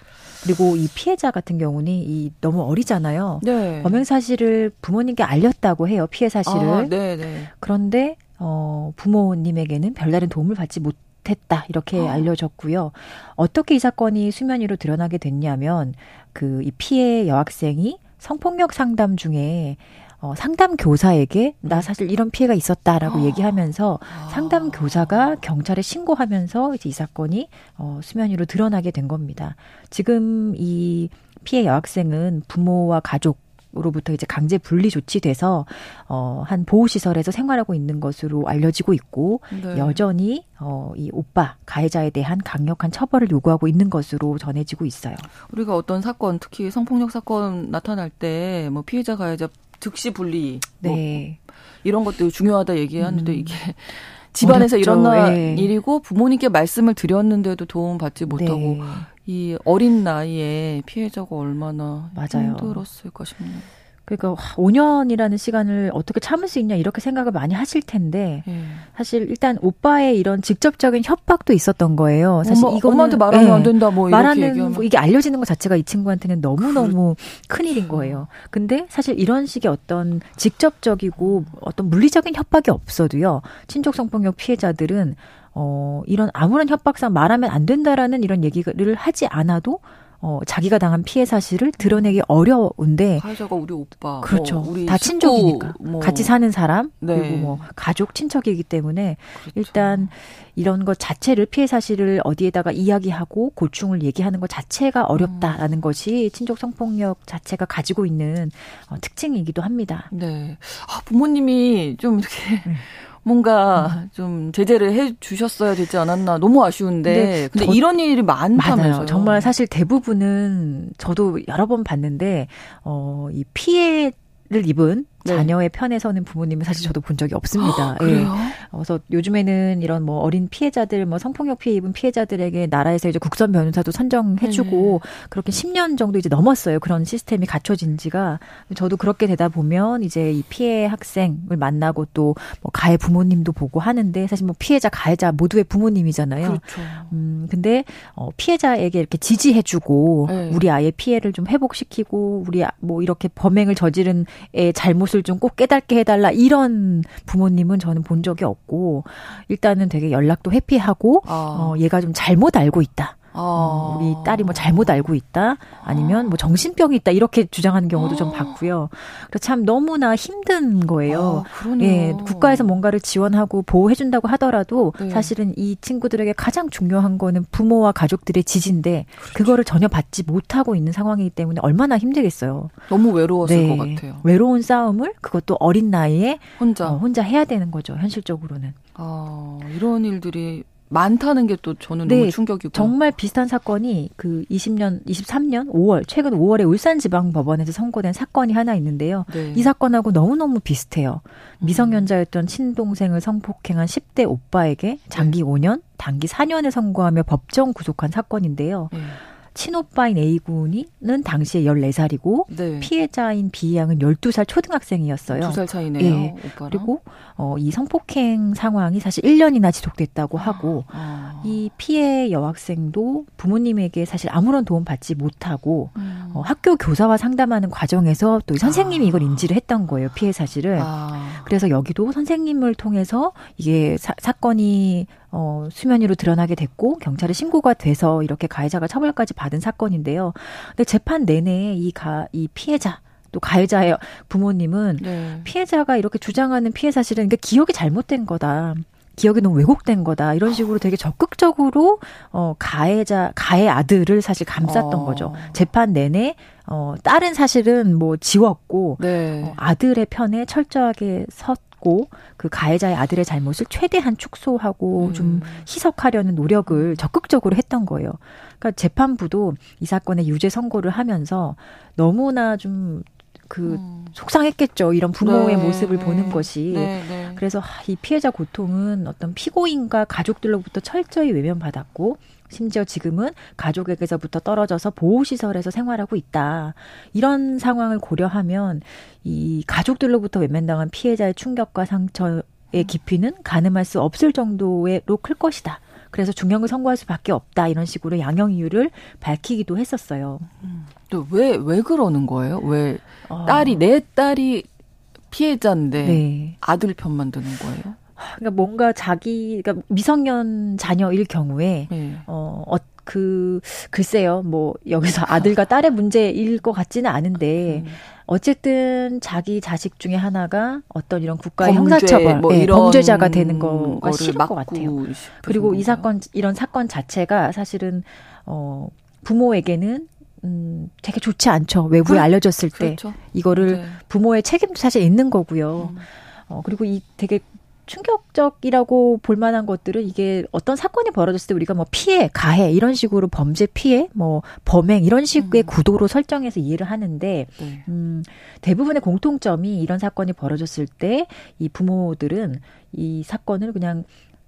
그리고 이 피해자 같은 경우는 이 너무 어리잖아요. 네. 범행 사실을 부모님께 알렸다고 해요. 피해 사실을. 아, 네, 네. 그런데 어 부모님에게는 별다른 도움을 받지 못 했다 이렇게 어. 알려졌고요. 어떻게 이 사건이 수면 위로 드러나게 됐냐면 그 이 피해 여학생이 성폭력 상담 중에 어, 상담 교사에게 나 사실 이런 피해가 있었다라고 어. 얘기하면서 아. 상담 교사가 경찰에 신고하면서 이제 이 사건이 어, 수면 위로 드러나게 된 겁니다. 지금 이 피해 여학생은 부모와 가족 로부터 이제 강제 분리 조치돼서 어한 보호 시설에서 생활하고 있는 것으로 알려지고 있고 네. 여전히 어이 오빠 가해자에 대한 강력한 처벌을 요구하고 있는 것으로 전해지고 있어요. 우리가 어떤 사건, 특히 성폭력 사건 나타날 때 뭐 피해자 가해자 즉시 분리 뭐 네. 이런 것도 중요하다 얘기하는데 음. 이게 집안에서 어렵죠. 일어난 예. 일이고 부모님께 말씀을 드렸는데도 도움 받지 못하고 네. 이 어린 나이에 피해자가 얼마나 맞아요. 힘들었을까 싶네요. 그러니까 5년이라는 시간을 어떻게 참을 수 있냐 이렇게 생각을 많이 하실 텐데 예. 사실 일단 오빠의 이런 직접적인 협박도 있었던 거예요. 사실 엄마, 이거는 엄마한테 말하면 예. 안 된다 뭐 말하는 뭐 이게 알려지는 것 자체가 이 친구한테는 너무 너무 큰 일인 거예요. 근데 사실 이런 식의 어떤 직접적이고 어떤 물리적인 협박이 없어도요. 친족 성폭력 피해자들은 어 이런 아무런 협박상 말하면 안 된다라는 이런 얘기를 하지 않아도 어 자기가 당한 피해 사실을 드러내기 어려운데 가해자가 우리 오빠, 그렇죠. 뭐 우리 다 친족이니까 뭐 같이 사는 사람 네. 그리고 뭐 가족 친척이기 때문에 그렇죠. 일단 이런 것 자체를 피해 사실을 어디에다가 이야기하고 고충을 얘기하는 것 자체가 어렵다라는 것이 친족 성폭력 자체가 가지고 있는 어, 특징이기도 합니다. 네. 아, 부모님이 좀 이렇게 음. 뭔가 좀 제재를 해 주셨어야 되지 않았나 너무 아쉬운데 네, 근데 저- 이런 일이 많다면서요. 맞아요. 정말 사실 대부분은 저도 여러 번 봤는데 어, 이 피해를 입은 네. 자녀의 편에 서는 부모님은 사실 저도 본 적이 없습니다. 예. 그래요? 그래서 요즘에는 이런 뭐 어린 피해자들, 뭐 성폭력 피해 입은 피해자들에게 나라에서 이제 국선 변호사도 선정해주고 그렇게 10년 정도 이제 넘었어요. 그런 시스템이 갖춰진 지가. 저도 그렇게 되다 보면 이제 이 피해 학생을 만나고 또 뭐 가해 부모님도 보고 하는데 사실 뭐 피해자, 가해자 모두의 부모님이잖아요. 그렇죠. 음, 근데, 어, 피해자에게 이렇게 지지해주고, 네. 우리 아이의 피해를 좀 회복시키고, 우리, 아- 뭐, 이렇게 범행을 저지른 애 잘못을 좀 꼭 깨닫게 해달라, 이런 부모님은 저는 본 적이 없고, 일단은 되게 연락도 회피하고, 아. 어, 얘가 좀 잘못 알고 있다. 아. 어, 우리 딸이 뭐 잘못 알고 있다 아니면 뭐 정신병이 있다 이렇게 주장하는 경우도 좀 봤고요. 그래서 참 너무나 힘든 거예요. 아. 예, 국가에서 뭔가를 지원하고 보호해 준다고 하더라도 네. 사실은 이 친구들에게 가장 중요한 거는 부모와 가족들의 지지인데 그렇죠. 그거를 전혀 받지 못하고 있는 상황이기 때문에 얼마나 힘들겠어요. 너무 외로웠을 네. 것 같아요. 외로운 싸움을 그것도 어린 나이에 혼자. 어, 혼자 해야 되는 거죠. 현실적으로는. 아, 이런 일들이 많다는 게 또 저는 네, 너무 충격이고. 정말 비슷한 사건이 그 20년, 23년 5월, 최근 5월에 울산지방법원에서 선고된 사건이 하나 있는데요. 네. 이 사건하고 너무너무 비슷해요. 미성년자였던 친동생을 성폭행한 10대 오빠에게 장기 5년, 단기 4년을 선고하며 법정 구속한 사건인데요. 네. 친오빠인 A군이는 당시에 14살이고 네. 피해자인 B양은 12살 초등학생이었어요. 두살 차이네요. 예. 오빠랑. 그리고 어, 이 성폭행 상황이 사실 1년이나 지속됐다고 하고 아. 이 피해 여학생도 부모님에게 사실 아무런 도움 받지 못하고 음. 어, 학교 교사와 상담하는 과정에서 또이 선생님이 이걸 인지를 했던 거예요 피해 사실을 아. 그래서 여기도 선생님을 통해서 이게 사, 사건이 어, 수면 위로 드러나게 됐고 경찰에 신고가 돼서 이렇게 가해자가 처벌까지 받은 사건인데요. 근데 재판 내내 이 가 이 피해자 또 가해자의 부모님은 네. 피해자가 이렇게 주장하는 피해 사실은 그러니까 기억이 잘못된 거다. 기억이 너무 왜곡된 거다. 이런 식으로 되게 적극적으로 어 가해자 가해 아들을 사실 감쌌던 어. 거죠. 재판 내내 어 딸은 사실은 뭐 지웠고 네. 어, 아들의 편에 철저하게 섰 고 그 가해자의 아들의 잘못을 최대한 축소하고 음. 좀 희석하려는 노력을 적극적으로 했던 거예요. 그러니까 재판부도 이 사건의 유죄 선고를 하면서 너무나 좀그 음. 속상했겠죠. 이런 부모의 네, 모습을 네. 보는 것이. 네, 네. 그래서 아, 이 피해자 고통은 어떤 피고인과 가족들로부터 철저히 외면받았고 심지어 지금은 가족에게서부터 떨어져서 보호시설에서 생활하고 있다. 이런 상황을 고려하면 이 가족들로부터 외면당한 피해자의 충격과 상처의 깊이는 가늠할 수 없을 정도로 클 것이다. 그래서 중형을 선고할 수밖에 없다 이런 식으로 양형 이유를 밝히기도 했었어요. 음. 또왜왜 왜 그러는 거예요? 왜 어. 딸이 내 딸이 피해자인데 네. 아들 편만 드는 거예요? 그러니까 뭔가 자기 그러니까 미성년 자녀일 경우에 네. 어, 어, 그 글쎄요. 뭐 여기서 아들과 딸의 문제일 것 같지는 않은데 음. 어쨌든 자기 자식 중에 하나가 어떤 이런 국가의 형사처벌, 뭐 네, 범죄자가 되는 거가 싫은 것 같아요. 그리고 이 사건 이런 사건 자체가 사실은 어 부모에게는 음, 되게 좋지 않죠. 외부에 그, 알려졌을 그렇죠. 때 이거를 네. 부모의 책임도 사실 있는 거고요. 음. 어, 그리고 이 되게 충격적이라고 볼 만한 것들은 이게 어떤 사건이 벌어졌을 때 우리가 뭐 피해, 가해 이런 식으로 범죄 피해, 뭐 범행 이런 식의 음. 구도로 설정해서 이해를 하는데 네. 음, 대부분의 공통점이 이런 사건이 벌어졌을 때 이 부모들은 이 사건을 그냥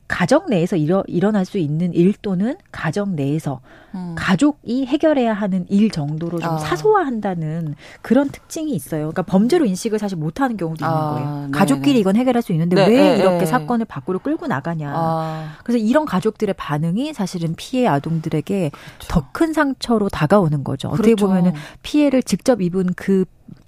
가정 내에서 일어, 일어날 수 있는 일 또는 가정 내에서 음. 가족이 해결해야 하는 일 정도로 좀 아. 사소화한다는 그런 특징이 있어요. 그러니까 범죄로 인식을 사실 못하는 경우도 있는 아. 거예요. 네 가족끼리 이건 해결할 수 있는데 네, 왜 네, 이렇게 네. 사건을 밖으로 끌고 나가냐. 아. 그래서 이런 가족들의 반응이 사실은 피해 아동들에게 그렇죠. 더큰 상처로 다가오는 거죠. 어떻게 그렇죠. 보면은 피해를 직접 입은 그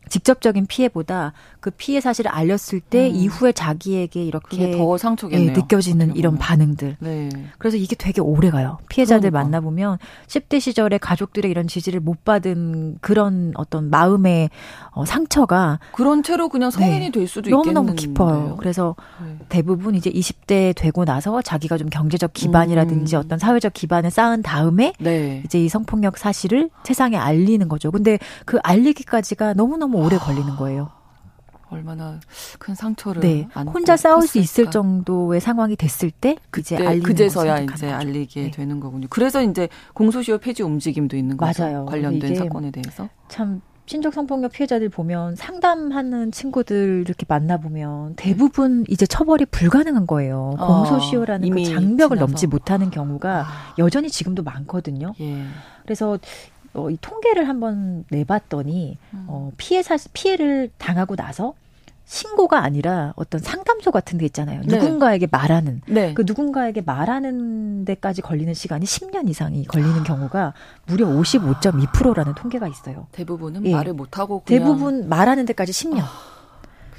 직접적인 피해보다 그 피해 사실을 알렸을 때 음. 이후에 자기에게 이렇게 더 상처겠네요. 예, 느껴지는 이런 반응들. 네. 그래서 이게 되게 오래 가요. 피해자들 그러니까. 만나 보면 10대 시절에 가족들의 이런 지지를 못 받은 그런 어떤 마음의 어, 상처가 그런 채로 그냥 성인이 네. 될 수도 있겠는 너무너무 깊어요. 그래서 네. 대부분 이제 20대 되고 나서 자기가 좀 경제적 기반이라든지 음. 어떤 사회적 기반을 쌓은 다음에 네. 이제 이 성폭력 사실을 세상에 알리는 거죠. 근데 그 알리기까지가 너무너무 오래 걸리는 거예요. 얼마나 큰 상처를 네. 혼자 싸울 수 있을 정도의 상황이 됐을 때 이제 알리는 그제서야 이제. 알리게 네. 되는 거군요. 그래서 이제 공소시효 폐지 움직임도 있는 거죠. 맞아요. 관련된 사건에 대해서. 참 친족 성폭력 피해자들 보면 상담하는 친구들 이렇게 만나 보면 대부분 이제 처벌이 불가능한 거예요. 어, 공소시효라는 그 장벽을 지나서. 넘지 못하는 경우가 아. 여전히 지금도 많거든요. 예. 그래서 어, 이 통계를 한번 내봤더니 음. 어, 피해 사 피해를 당하고 나서 신고가 아니라 어떤 상담소 같은 데 있잖아요. 네. 누군가에게 말하는 네. 그 누군가에게 말하는 데까지 걸리는 시간이 10년 이상이 걸리는 경우가 무려 55.2%라는 통계가 있어요. 대부분은 예. 말을 못 하고 대부분 말하는 데까지 10년. 아,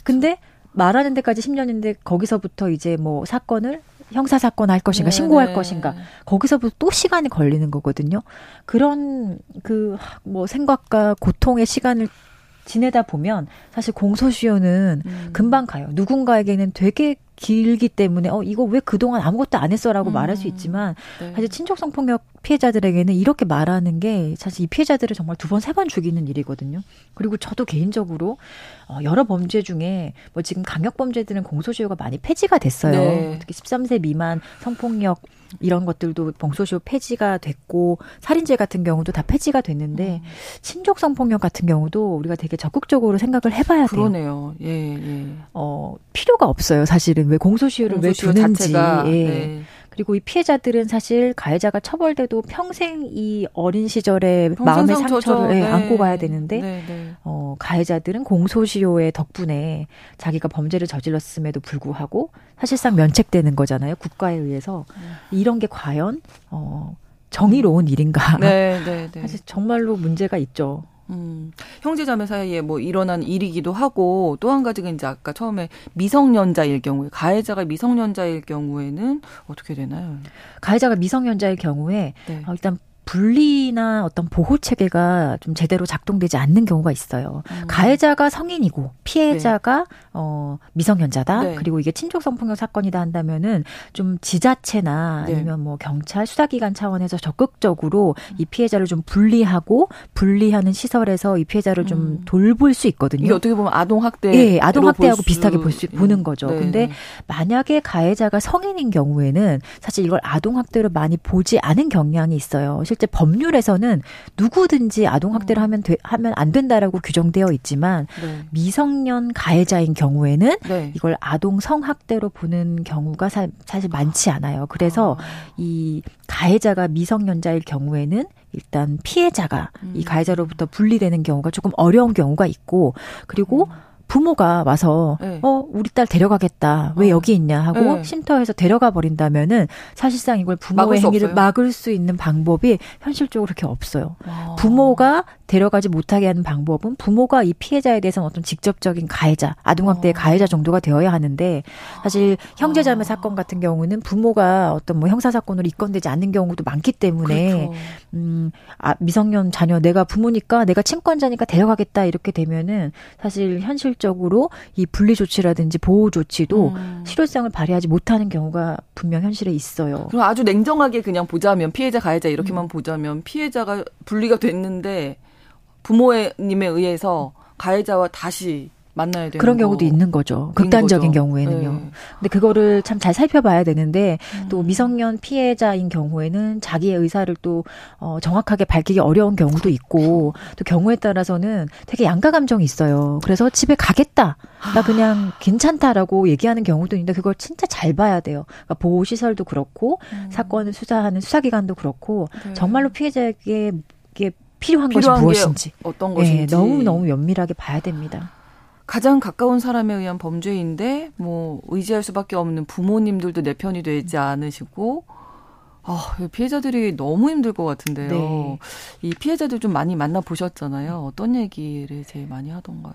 근데 말하는 데까지 10년인데 거기서부터 이제 뭐 사건을 형사 사건 할 것인가 네, 신고할 네. 것인가 거기서부터 또 시간이 걸리는 거거든요. 그런 그 뭐 생각과 고통의 시간을 지내다 보면 사실 공소시효는 음. 금방 가요. 누군가에게는 되게 길기 때문에 어 이거 왜 그동안 아무것도 안 했어라고 음. 말할 수 있지만 네. 사실 친족 성폭력 피해자들에게는 이렇게 말하는 게 사실 이 피해자들을 정말 두 번세번 죽이는 일이거든요. 그리고 저도 개인적으로 어 여러 범죄 중에 뭐 지금 강력 범죄들은 공소시효가 많이 폐지가 됐어요. 네. 특히 13세 미만 성폭력 이런 것들도 봉소시효 폐지가 됐고 살인죄 같은 경우도 다 폐지가 됐는데 음. 친족 성폭력 같은 경우도 우리가 되게 적극적으로 생각을 해봐야 돼요. 그러네요. 예, 예. 어 필요가 없어요. 사실은 왜 공소시효를 공소시효 왜 두는지. 자체가, 예. 네. 그리고 이 피해자들은 사실 가해자가 처벌돼도 평생 이 어린 시절에 마음의 상처를 네. 안고 가야 되는데 네, 네. 어, 가해자들은 공소시효의 덕분에 자기가 범죄를 저질렀음에도 불구하고 사실상 면책되는 거잖아요. 국가에 의해서 네. 이런 게 과연 어, 정의로운 일인가? 네, 네, 네. 사실 정말로 문제가 있죠. 음, 형제 자매 사이에 뭐 일어난 일이기도 하고 또 한 가지가 이제 아까 처음에 미성년자일 경우에 가해자가 미성년자일 경우에는 어떻게 되나요? 가해자가 미성년자일 경우에 네. 어, 일단 분리나 어떤 보호 체계가 좀 제대로 작동되지 않는 경우가 있어요. 음. 가해자가 성인이고 피해자가 네. 어 미성년자다. 네. 그리고 이게 친족 성폭력 사건이다 한다면은 좀 지자체나 네. 아니면 뭐 경찰 수사기관 차원에서 적극적으로 이 피해자를 좀 분리하고 분리하는 시설에서 이 피해자를 좀 음. 돌볼 수 있거든요. 이게 어떻게 보면 아동 학대 예, 아동 학대하고 비슷하게 볼 수, 보는 거죠. 네. 근데 만약에 가해자가 성인인 경우에는 사실 이걸 아동 학대로 많이 보지 않은 경향이 있어요. 실제 법률에서는 누구든지 아동 학대를 음. 하면 돼, 하면 안 된다라고 규정되어 있지만 네. 미성년 가해자인 경우에는 네. 이걸 아동 성학대로 보는 경우가 사, 실 많지 않아요. 그래서 아. 이 가해자가 미성년자일 경우에는 일단 피해자가 음. 이 가해자로부터 분리되는 경우가 조금 어려운 경우가 있고 그리고 음. 부모가 와서 네. 어 우리 딸 데려가겠다 왜 어. 여기 있냐 하고 네. 쉼터에서 데려가 버린다면은 사실상 이걸 부모의 행위를 없어요. 막을 수 있는 방법이 현실적으로 그렇게 없어요. 와. 부모가 데려가지 못하게 하는 방법은 부모가 이 피해자에 대해서는 어떤 직접적인 가해자, 아동학대의 어. 가해자 정도가 되어야 하는데 사실 형제자매 아. 사건 같은 경우는 부모가 어떤 뭐 형사 사건으로 입건되지 않는 경우도 많기 때문에 그렇죠. 음, 아, 미성년 자녀 내가 부모니까 내가 친권자니까 데려가겠다 이렇게 되면은 사실 현실 적으로 이 분리 조치라든지 보호 조치도 음. 실효성을 발휘하지 못하는 경우가 분명 현실에 있어요. 그럼 아주 냉정하게 그냥 보자면 피해자 가해자 이렇게만 음. 보자면 피해자가 분리가 됐는데 부모님에 의해서 가해자와 다시 만나야 되는 그런 경우도 있는 거죠. 극단적인 거죠. 경우에는요. 네. 근데 그거를 참 잘 살펴봐야 되는데 음. 또 미성년 피해자인 경우에는 자기의 의사를 또 어, 정확하게 밝히기 어려운 경우도 있고 그렇죠. 또 경우에 따라서는 되게 양가 감정이 있어요. 그래서 집에 가겠다. 나 아. 그냥 괜찮다라고 얘기하는 경우도 있는데 그걸 진짜 잘 봐야 돼요. 그러니까 보호 시설도 그렇고 음. 사건을 수사하는 수사기관도 그렇고 네. 정말로 피해자에게 필요한, 필요한 것이 무엇인지 어떤 것인지 네, 너무 너무 면밀하게 봐야 됩니다. 가장 가까운 사람에 의한 범죄인데 뭐 의지할 수밖에 없는 부모님들도 내 편이 되지 않으시고 아, 피해자들이 너무 힘들 것 같은데요. 네. 이 피해자들 좀 많이 만나 보셨잖아요. 어떤 얘기를 제일 많이 하던가요?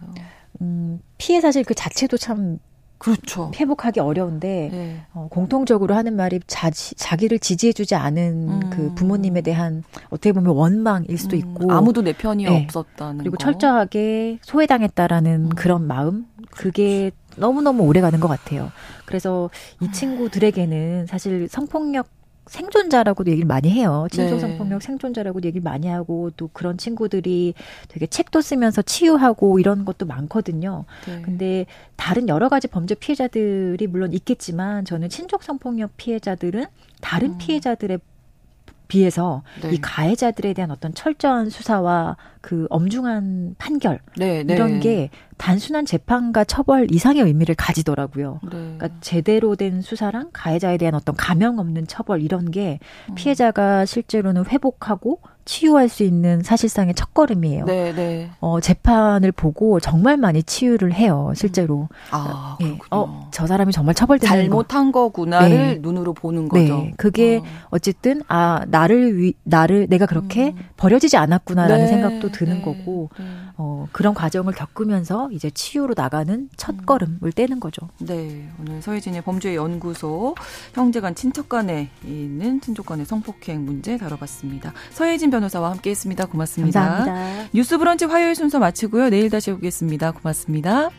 음, 피해 사실 그 자체도 참 그렇죠. 회복하기 어려운데 네. 어, 공통적으로 하는 말이 자지, 자기를 지지해주지 않은 음. 그 부모님에 대한 어떻게 보면 원망일 수도 음. 있고 아무도 내 편이 네. 없었다는 그리고 거. 철저하게 소외당했다라는 음. 그런 마음 그게 그렇죠. 너무 너무 오래 가는 것 같아요. 그래서 이 친구들에게는 사실 성폭력 생존자라고도 얘기를 많이 해요. 친족 성폭력 네. 생존자라고도 얘기를 많이 하고 또 그런 친구들이 되게 책도 쓰면서 치유하고 이런 것도 많거든요. 네. 근데 다른 여러 가지 범죄 피해자들이 물론 있겠지만 저는 친족 성폭력 피해자들은 다른 음. 피해자들의 비해서 네. 이 가해자들에 대한 어떤 철저한 수사와 그 엄중한 판결 네, 네. 이런 게 단순한 재판과 처벌 이상의 의미를 가지더라고요. 네. 그러니까 제대로 된 수사랑 가해자에 대한 어떤 가명 없는 처벌 이런 게 음. 피해자가 실제로는 회복하고 치유할 수 있는 사실상의 첫걸음이에요. 네, 네. 어, 재판을 보고 정말 많이 치유를 해요, 실제로. 아, 네. 어, 저 사람이 정말 처벌된 잘못한 거. 구나를 네. 눈으로 보는 거죠. 네. 그게 어. 쨌든 아, 나를 위, 나를 내가 그렇게 음. 버려지지 않았구나라는 네. 생각도 드는 네. 거고. 네. 어, 그런 과정을 겪으면서 이제 치유로 나가는 첫 걸음을 떼는 거죠. 네. 오늘 서혜진의 범죄 연구소 형제간 친척간에 있는 친족간의 성폭행 문제 다뤄봤습니다. 서혜진 변호사와 함께 했습니다. 고맙습니다. 감사합니다. 뉴스 브런치 화요일 순서 마치고요. 내일 다시 오겠습니다. 고맙습니다.